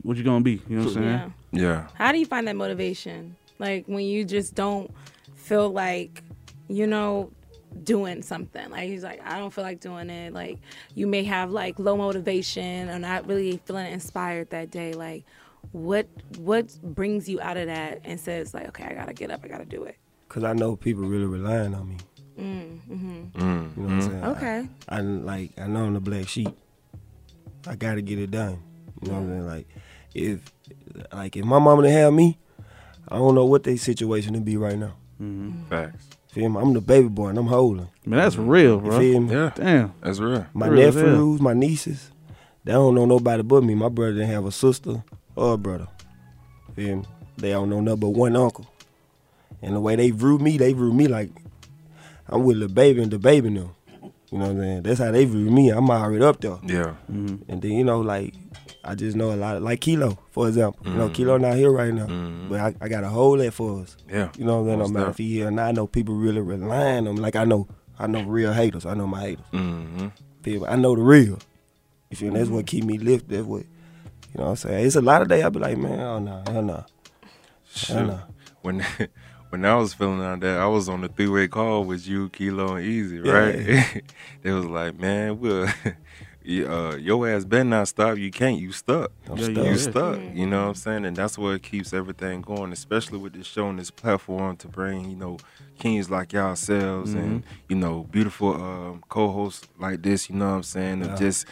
what you gonna be. You know what I'm saying? Yeah. Yeah. How do you find that motivation? Like when you just don't feel like, you know, doing something. Like he's like, I don't feel like doing it. Like you may have like low motivation or not really feeling inspired that day. Like what what brings you out of that and says like, okay, I gotta get up, I gotta do it. Cause I know people really relying on me. Mm, hmm Mm. You know what I'm saying? Okay. I, I like I know I'm the black sheep. I gotta get it done. You know what I'm saying? Like if like if my mama didn't have me, I don't know what their situation would be right now. Mm-hmm. Facts. Feel me? I'm the baby boy and I'm holding. Man, that's real, You bro. feel me? Yeah. Damn. That's real. My Real as hell. nephews, my nieces, they don't know nobody but me. My brother didn't have a sister or a brother. Feel me? They don't know nothing but one uncle. And the way they view me, they view me like I'm with the baby and the baby now. You know what I'm saying? That's how they view me. I'm already up there. Yeah. Mm-hmm. And then, you know, like, I just know a lot of, like Kilo, for example. You know, Mhm. Kilo not here right now. Mhm. But I, I got a whole lot for us. Yeah. You know what I'm saying? No matter if he here or not, I know people really relying on me. Like, I know, I know real haters. I know my haters. Mm-hmm. Me? I know the real. You feel me? That's what keep me lifted. That's what, You know what I'm saying? It's a lot of days I be like, man, oh no, hell no. Shoot. know. When *laughs* when I was feeling out there, I was on the three way call with you, Kilo, and Easy, right? *laughs* they was like, man, we'll. *laughs* you, Uh, your ass better not stop. You can't. You stuck. I'm Yeah, stuck. yeah, You yeah. stuck. You know what I'm saying? And that's what keeps everything going, especially with this show and this platform to bring, you know, kings like yourselves and, you know, beautiful um, co-hosts like this, you know what I'm saying? Of just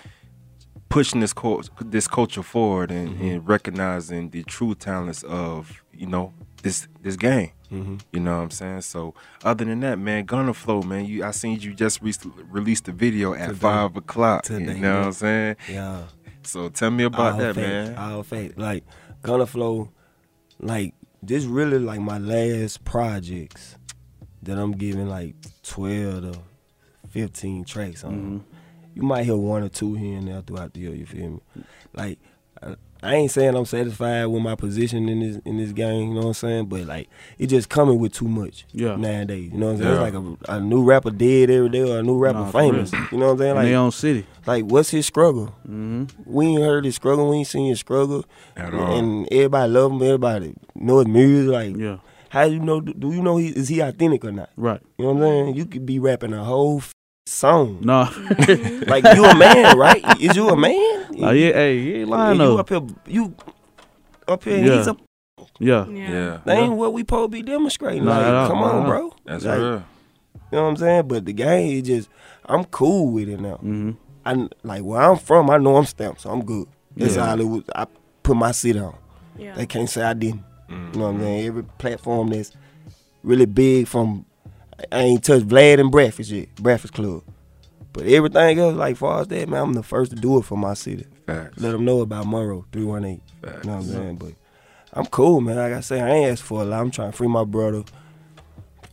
pushing this cul- this culture forward and, and recognizing the true talents of, you know, this this game. You know what I'm saying? So other than that, man, Gunner Flow, man, you I seen you just re- released the video at Today. five o'clock. Today, you know what. I'm saying? Yeah. So tell me about all that, fact, man. All fact. Like Gunna Flow, like this really like my last projects that I'm giving like twelve to fifteen tracks on. Mm-hmm. You might hear one or two here and there throughout the year. You feel me? Like I, I ain't saying I'm satisfied with my position in this in this game. You know what I'm saying? But like it just coming with too much Yeah. nowadays. You know what I'm saying? Yeah. It's like a, a new rapper dead every day or a new rapper Nah, famous. real. You know what I'm saying? In Like their own city. like what's his struggle? hmm We ain't heard his struggle. We ain't seen his struggle. At all. And everybody love him. Everybody know his music. Like, Yeah. how you know? Do you know he is he authentic or not? Right. You know what I'm saying? You could be rapping a whole f- song. No. Like you a man, right? Is you a man? oh yeah. Hey, you ain't lying you up here? You up here? Yeah. He's a. Yeah. yeah. That ain't what we supposed to be demonstrating. Not like, at come not on, at bro. That's Like, real. You know what I'm saying? But the game is just, I'm cool with it now. hmm I like where I'm from. I know I'm stamped, so I'm good. That's Yeah. all it was. I put my seat on. Yeah. They can't say I didn't. Mm. You know what I'm saying? Every platform that's really big from I ain't touched Vlad and Breakfast yet, Breakfast Club. But everything else, like far as that, man, I'm the first to do it for my city. Facts. Let them know about Monroe 318. Facts. You know what I'm saying? But I'm cool, man. Like I say, I ain't asked for a lot. I'm trying to free my brother.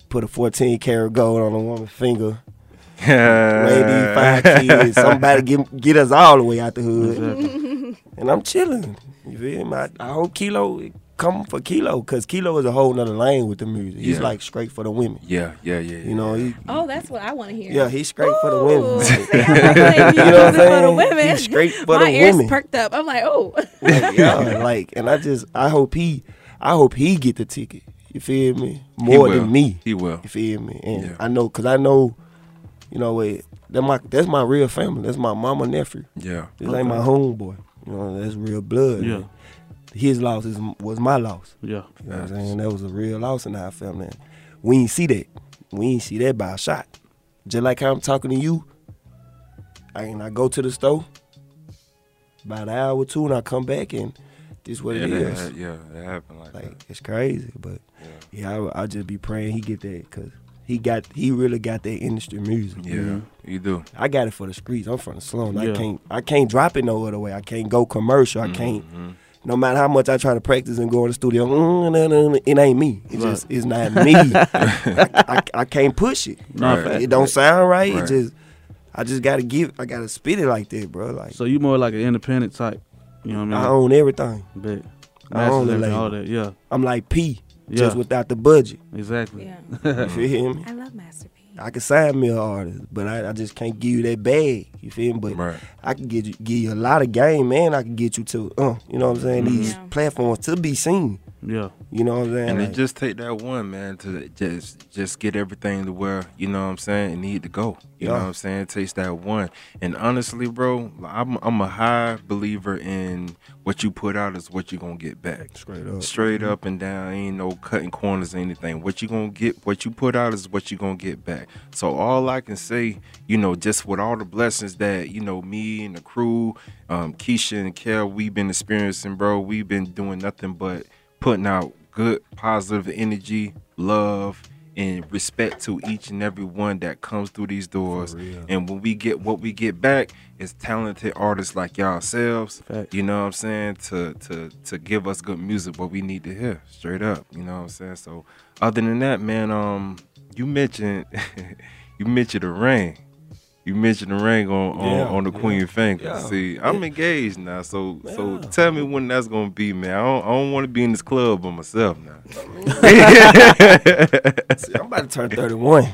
Put a 14 karat gold on a woman's finger. *laughs* These five kids. Somebody get get us all the way out the hood. Exactly. And I'm chilling. You feel me? I, I hope Kilo come for Kilo, cause Kilo is a whole nother lane with the music. He's Yeah. like straight for the women. Yeah, yeah, yeah. You know, he, Oh, that's what I want to hear. yeah, he's straight for the women. see, *laughs* like You *laughs* know what I'm music for the saying? women. He's straight for My the ears women. perked up. I'm like, oh. Like, *laughs* yeah, like, and I just, I hope he, I hope he get the ticket. You feel me? More than me. He will. You feel me? And Yeah. I know, cause I know, you know, what that my that's my real family. That's my mama nephew. Yeah. This ain't my homeboy. You know, that's real blood. Yeah. His loss is was my loss. Yeah. You know what I'm saying? That was a real loss in our family. And We ain't see that. We ain't see that by a shot. Just like how I'm talking to you, I and I go to the store, about an hour or two, and I come back and this what yeah, it that is. had- yeah, it happened like, Like it's crazy, but Yeah. yeah, I, I just be praying he get that because he got he really got that industry music. that. Yeah, mm-hmm. you do. I got it for the streets. I'm from the slums. I can't I can't drop it no other way. I can't go commercial. I mm-hmm. can't. Mm-hmm. No matter how much I try to practice and go in the studio, mm, nah, nah, nah, it ain't me. It Right. just it's not me. *laughs* I, I, I can't push it. Right. It don't sound right. Right. It just I just gotta give. I gotta spit it like that, bro. Like So you more like an independent type. You know what I I mean? own everything. Bet. I own the everything, label. all that. Yeah. I'm like P, Yeah. just without the budget. Exactly. Yeah. *laughs* You feel me? I love Master P. I can sign me an artist, but I, I just can't give you that bag. You feel me? But Right. I can get you, give you a lot of game, man. I can get you to, uh, you know what I'm saying? These Yeah. platforms to be seen. Yeah. You know what I'm saying? And Like, it just take that one man to just just get everything to where you know what I'm saying it need to go. You know what I'm saying? It takes that one. And honestly, bro, I'm I'm a high believer in what you put out is what you're gonna get back. straight up. Straight up and down, ain't no cutting corners or anything. What you gonna get, what you put out is what you're gonna get back. So all I can say, you know, just with all the blessings that you know me and the crew, um, Keisha and Kel, we've been experiencing, bro. We've been doing nothing but putting out good, positive energy, love, and respect to each and every one that comes through these doors. And when we get what we get back is talented artists like yourselves. Facts. You know what I'm saying? To to to give us good music, what we need to hear, straight up. You know what I'm saying? So other than that, man, um, you mentioned *laughs* you mentioned the rain. You mentioned the ring on on, Yeah, on the yeah, Queen finger. yeah. See, I'm engaged now, so so tell me when that's gonna be, man. I don't, I don't want to be in this club by myself now. *laughs* See, I'm about to turn 31.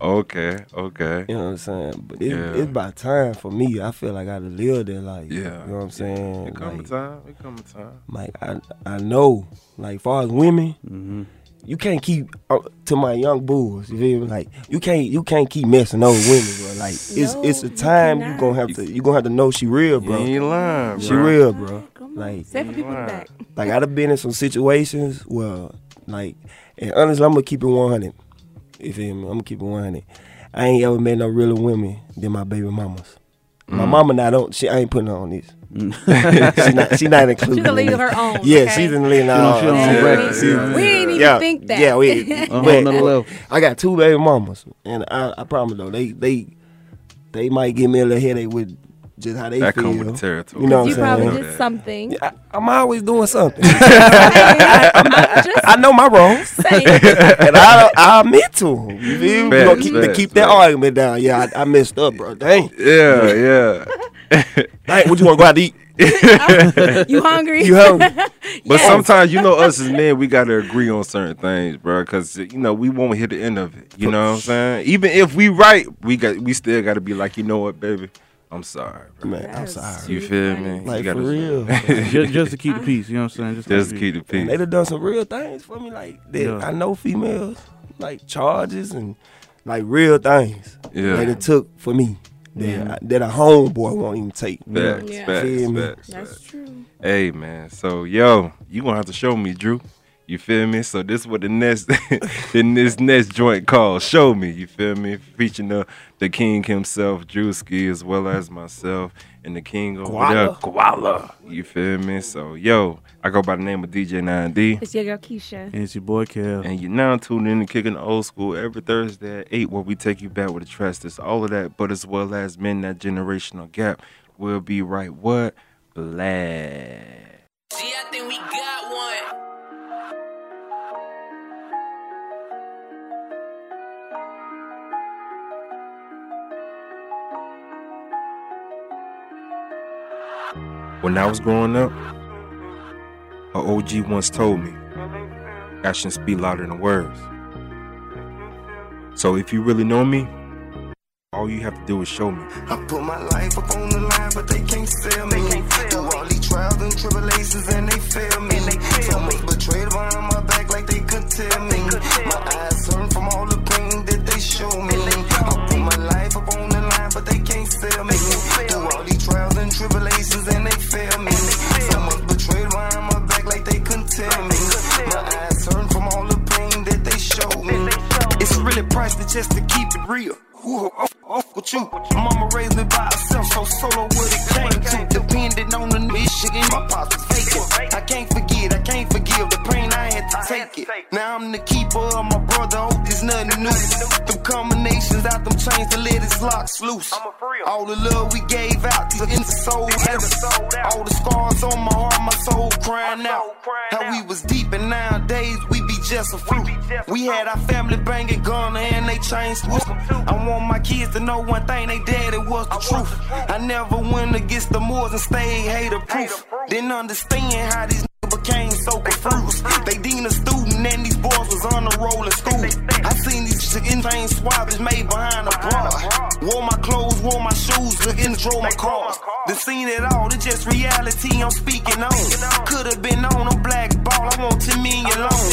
okay, okay. You know what I'm saying? But it, Yeah. it's about time for me. I feel like I done lived that life. Yeah. You know what I'm saying? It come a time. It come a time. like I, I know, like far as women, Mm-hmm. You can't keep uh, to my young bulls. You feel me? Like you can't you can't keep messing over women, bro. Like it's No, it's a time you cannot. gonna have to you gonna have to know she real, You bro. ain't lying, She bro. real, bro. Come on. Like Say for people in back. like I'd have been in some situations where like and honestly I'm gonna keep it 100. You feel me? I'm gonna keep it 100. I ain't ever met no realer women than my baby mamas. My Mm. mama now don't she I ain't putting her on this. She not she not *laughs* included. She's a in league this. of her own. Yeah, okay? she's in the league She don't- she don't now. own Yeah, breakfast, we- yeah. We ain't even yeah, think that. Yeah, we. *laughs* A whole but level. I got two baby mamas, and I, I promise though they they they might give me a little headache with just how they That feel. come with the territory. You know what you I'm saying? probably Okay. did something. Yeah, I, I'm always doing something. I'm *laughs* I know my wrongs, *laughs* and I I admit to 'em. You feel me? Gonna Facts, keep, to keep that facts. argument down. Yeah, I, I messed up, bro. Dang, Yeah, yeah. *laughs* dang. What you want to go out to eat? You hungry? You hungry? But Yes. sometimes, you know, us as men, we got to agree on certain things, bro. Because you know we won't hit the end of it. You know what I'm saying? Even if we right, we got we still got to be like, you know what, baby, I'm sorry, bro. Man, I'm sorry. You feel me? Like you for real. *laughs* just, just to keep the *laughs* peace. You know what I'm saying? Just, Just to keep the And peace. they done done some real things for me, like that. Yeah. I know females, like charges and like real things. Yeah. that it took for me that I, that a homeboy won't even take. Facts, Yeah. facts, Feel facts, That's true. Hey man, so yo, you gonna have to show me, Drew. You feel me? So this what the next *laughs* in this next joint called Show Me, you feel me? Featuring the the king himself, Drewski, as well as myself and the king over there, Guala. You feel me? So yo, I go by the name of DJ 9D. It's your girl Keisha. And it's your boy Kel. And you're now tuned in to Kicking the Old School every Thursday at 8, where we take you back with the trust. It's all of that, but as well as men that generational gap. We'll be right what? Black. When I was growing up, a OG once told me, actions speak louder than words. So if you really know me, all you have to do is show me. I put my life up on the line, but they can't sell me. Through all these trials and tribulations, and they fail me. So much betrayed behind my back, like they could tell me. My eyes turn from all the pain that they show me. I put my life up on the line, but they can't sell me. Through all these trials and tribulations, and they fail me. So much betrayed behind my back, like they couldn't tell me. My eyes turn from all the pain that they show me. It's really priceless just to keep it real. Off, off with you? Mama raised me by herself, so solo what it came to. Depending on the mission, my pops Now I'm the keeper of my brother, hope there's nothing new. Them combinations out them chains to let his locks loose. All the love we gave out, these into soul All the scars on my heart, my soul crying out. How we was deep and nowadays we be just a fruit. We had our family banging gunner and they changed swoop. I want my kids to know one thing, they daddy was the truth. I never went against the Moors and stayed hater proof. Didn't understand how these niggas became so confused. They deemed a student and these boys was on the roll in school. I seen these insane swabs made behind a bra. Wore my clothes, wore my shoes, looking drove my car. The seen it all, it's just reality I'm speaking on. Could've been on a black ball, I want 10 million loans.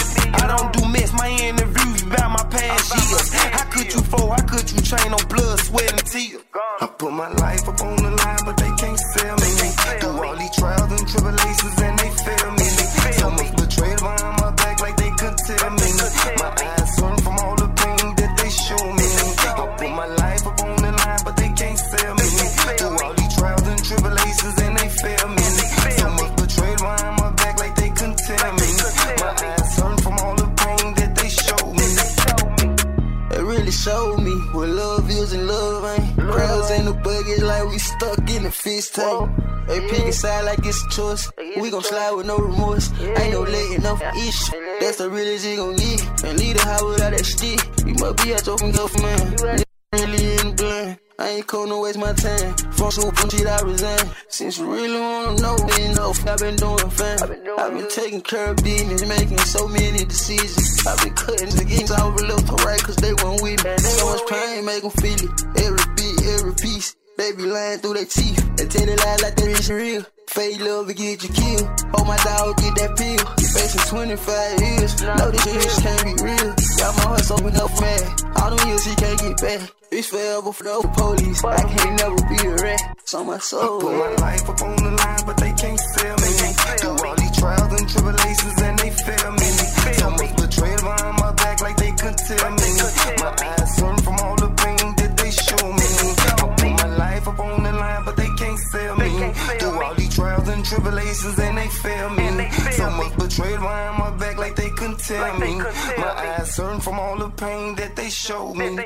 Side like a choice. We gon' slide with no remorse. Ain't no letting up ish. That's the realest it gon' get. And leave the house without that stick. You must be a joking girl, man. Really in the blind. I ain't to waste my time. From soup and shit, I resign. Since you really wanna know, then know I've been doing fine. I've been taking care of business, making so many decisions. I've been cutting the games out left to right, cause they weren't with me. So much pain, make them feel it. Every bit, every piece. They be lying through their teeth. They tell it lie like they and real. Fake love and get you killed. Hold my dog, get that pill. Facing 25 years. Know this shit can't be real. Got my heart open up mad. All them years he can't get back. It's forever for the police. I can't never be a rat. It's on my soul. Put my life up on the line, but they can't sell me. Do all these trials and tribulations and they fail me. So much tribulations and they fail me. So much betrayed behind my back like they couldn't tell me. My eyes turn from all the pain that they show me. And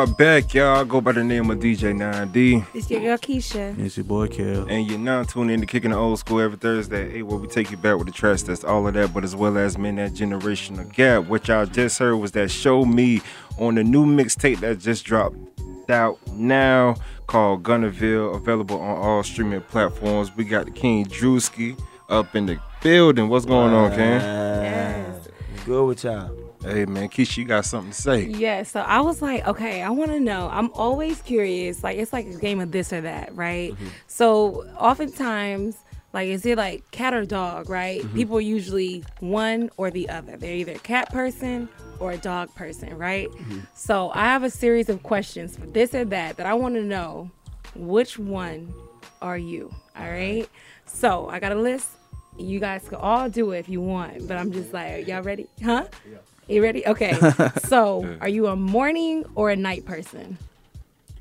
are back, y'all. Go by the name of DJ 9D. It's your girl Keisha. It's your boy Kel. And you're now tuning in to Kicking the Old School every Thursday, hey, where we take you back with the tracks. That's all of that, but as well as men that generational gap. What y'all just heard was that Show Me on the new mixtape that just dropped out now called Gunnerville, available on all streaming platforms. We got the King Drewski up in the building. What's going on, Ken? Yes. Good with y'all. Hey, man, Keisha, you got something to say? Yeah, so I was like, okay, I want to know. I'm always curious. Like, it's like a game of this or that, right? Mm-hmm. So, oftentimes, like, is it like cat or dog, right? Mm-hmm. People are usually one or the other. They're either a cat person or a dog person, right? Mm-hmm. So, I have a series of questions for this or that that I want to know which one are you, all right? So, I got a list. You guys can all do it if you want, but I'm just like, y'all ready? Huh? You ready? Okay. *laughs* so, are you a morning or a night person?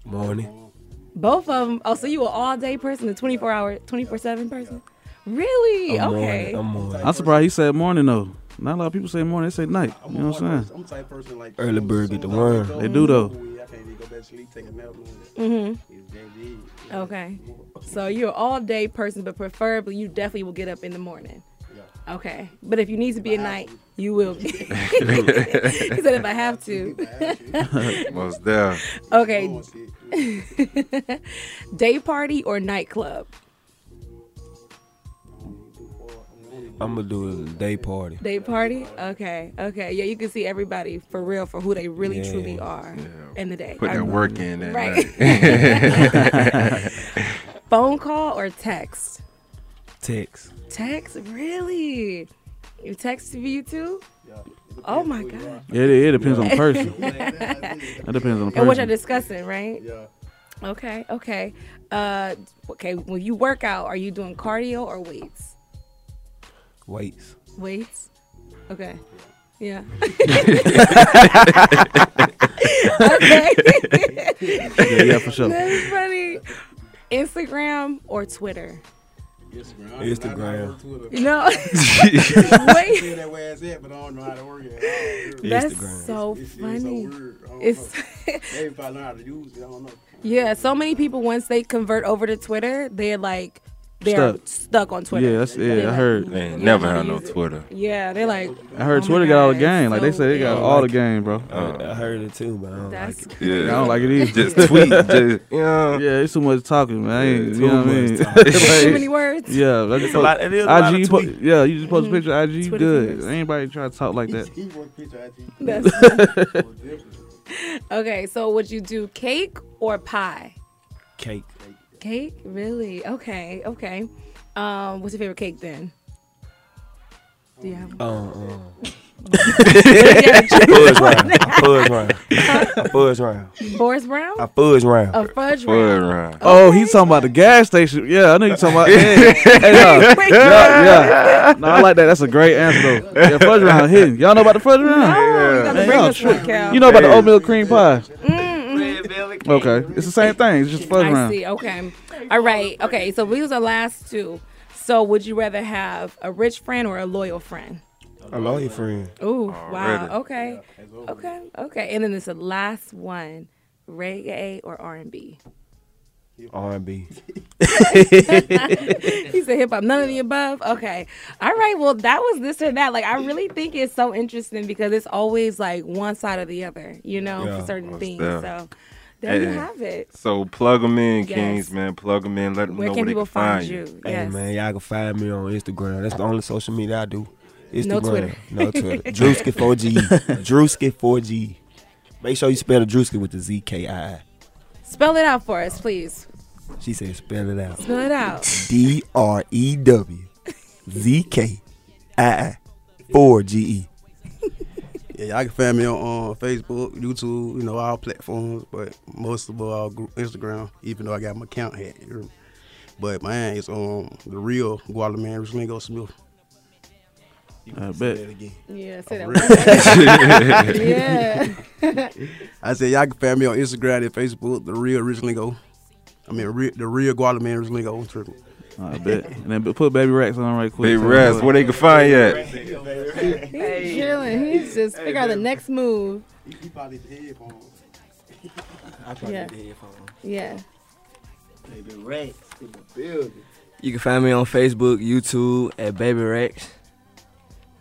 Morning. Both of them. Oh, so you an all day person, a 24 hour, 24 7 person? Really? I'm okay. morning. I'm morning. I'm surprised he said morning though. Not a lot of people say morning. They say night. You know what I'm saying? I'm the type of person like Early bird get the worm. They do though. I can't even go back to sleep, take a nap. Mm-hmm. Okay. So you're an all day person, but preferably you definitely will get up in the morning. Okay. But if you need to be at night, you will be. *laughs* *laughs* he said if I have to. *laughs* Most there. okay. Day party or nightclub? I'm gonna do a day party. Day party? Okay, okay. Yeah, you can see everybody for real for who they really Yeah. truly are in the day. Put I- that work in at Right. Phone call or text? Text. Text? Really? You text to you too? Oh my god. Yeah, it, it depends on the person. *laughs* That depends on the And what you're discussing, right? Yeah. Okay, okay. Uh okay, when you work out, are you doing cardio or weights? Weights. Weights? Okay. Yeah. *laughs* okay. Yeah, yeah, for sure. That's funny. Instagram or Twitter? Instagram. No. *laughs* *laughs* *laughs* Wait. Wait. that way it's at, but I don't know how to work it. That's Instagram. so It's, it's funny. so weird. I don't It's know. Maybe if I learn how to use it, I don't know. yeah. So many people once they convert over to Twitter, they're like they're stuck, Stuck. on Twitter. Yeah, that's They're yeah. I like, heard. Man, Yeah, never how had no. Twitter. Yeah, they're like. I heard oh my Twitter got all the God, game. Like they so say, they got big. all the game, bro. I heard it too, but I don't That's like it. Yeah. I don't like it either. Just tweet. *laughs* Just, yeah. Yeah, it's too much talking, man. I ain't, Yeah, you know what I too mean? *laughs* much too many words. Yeah, like It's a lot- it is a lot IG, of po- yeah, you just post a picture of IG, you Mm-hmm. Twitter good. fingers. Anybody try to talk like that? He work picture. *laughs* That's okay. So would you do cake or pie? Cake. Cake, really? Okay, okay. Um, what's your favorite cake then? Do you have? Um, um. Fudge round. I fudge round. I fudge round. Forest Brown? I fudge round. A fudge round. round. Oh, he's talking about the gas station. Yeah, I know you're talking about. *laughs* Hey, hey, *laughs* no. yeah, yeah. No, I like that. That's a great answer though. Yeah, fudge round hitting. Y'all know about the fudge round? Oh, you got to Hey, bring y'all us one, Cal. You know about the oatmeal cream pie? Mm-hmm. Okay. Okay, it's the same thing. It's just fuzz I around. see. Okay. All right. Okay. So these are the last two. So would you rather have a rich friend or a loyal friend? A loyal friend. Ooh, wow. Already. Okay. Okay. Okay. And then it's the last one: reggae or R and B. R&B. *laughs* he said hip hop, none of the above. Okay. All right. Well, that was this or that. Like, I really think it's so interesting because it's always like one side or the other, you know, Yeah, for certain most things. deaf. So there you have it. So plug them in, Yes. Kings, man. Plug them in. Let them Where know can where they people can find find you? Hey Yes. man, y'all can find me on Instagram. That's the only social media I do. Instagram. No Twitter. No Twitter. *laughs* Drewski 4G. Drewski 4G. Make sure you spell the Drewski with the Z K I I. Spell it out for us, please. She said spell it out. Spell it out. D R E W Z K I I 4 G E. Yeah, y'all can find me on uh, Facebook, YouTube, you know, all platforms, but most of all Instagram, even though I got my account hat. you hear? But man, it's um the real Guadalupe Rislingo Smith. I bet. Yeah, say that. *laughs* yeah. I said y'all can find me on Instagram and Facebook, the real Rislingo. I mean, re- the real Guadalupe Rislingo. Triple. I bet. And then put baby racks on right quick. Big Tell me what- where they can find you at? He's chilling. He's just figure out the next move. He probably the headphones. I probably yeah. Yeah. Baby Rex in the building. You can find me on Facebook, YouTube at Baby Rex.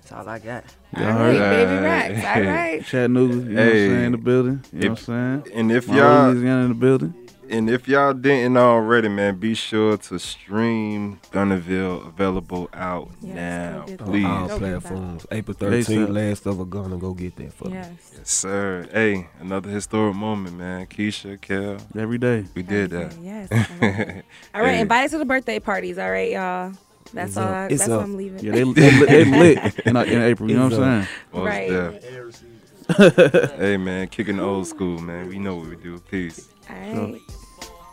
That's all I got. All Y'all right, heard? baby racks. All right. *laughs* Chattanooga, you know what I'm Hey. saying, in the building. You know what I'm saying? And if y'all Louisiana in the building. And if y'all didn't already, man, be sure to stream Gunnerville available out Yes, now, go get that. please. All platforms. April They 13th, last of a gonna go get that for me. Yes. Yes, sir. Hey, another historic moment, man. Keisha, Kel, Every day. we did that. Okay, Yes. *laughs* All right. All right. Hey. Invite us to the birthday parties. All right, y'all. That's It's all. I, It's that's up. what I'm leaving. Yeah, they, they, lit- they lit in, in April. You know what I'm saying? *laughs* Most Right. *laughs* hey, man, kicking the old school, man. We know what we do. Peace. All right.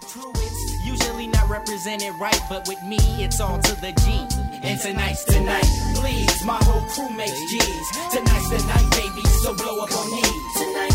True, it's usually not represented right, but with me, it's all to the G. And tonight's tonight, please. My whole crew makes G's. Tonight's the night, baby, so blow up on me. Tonight,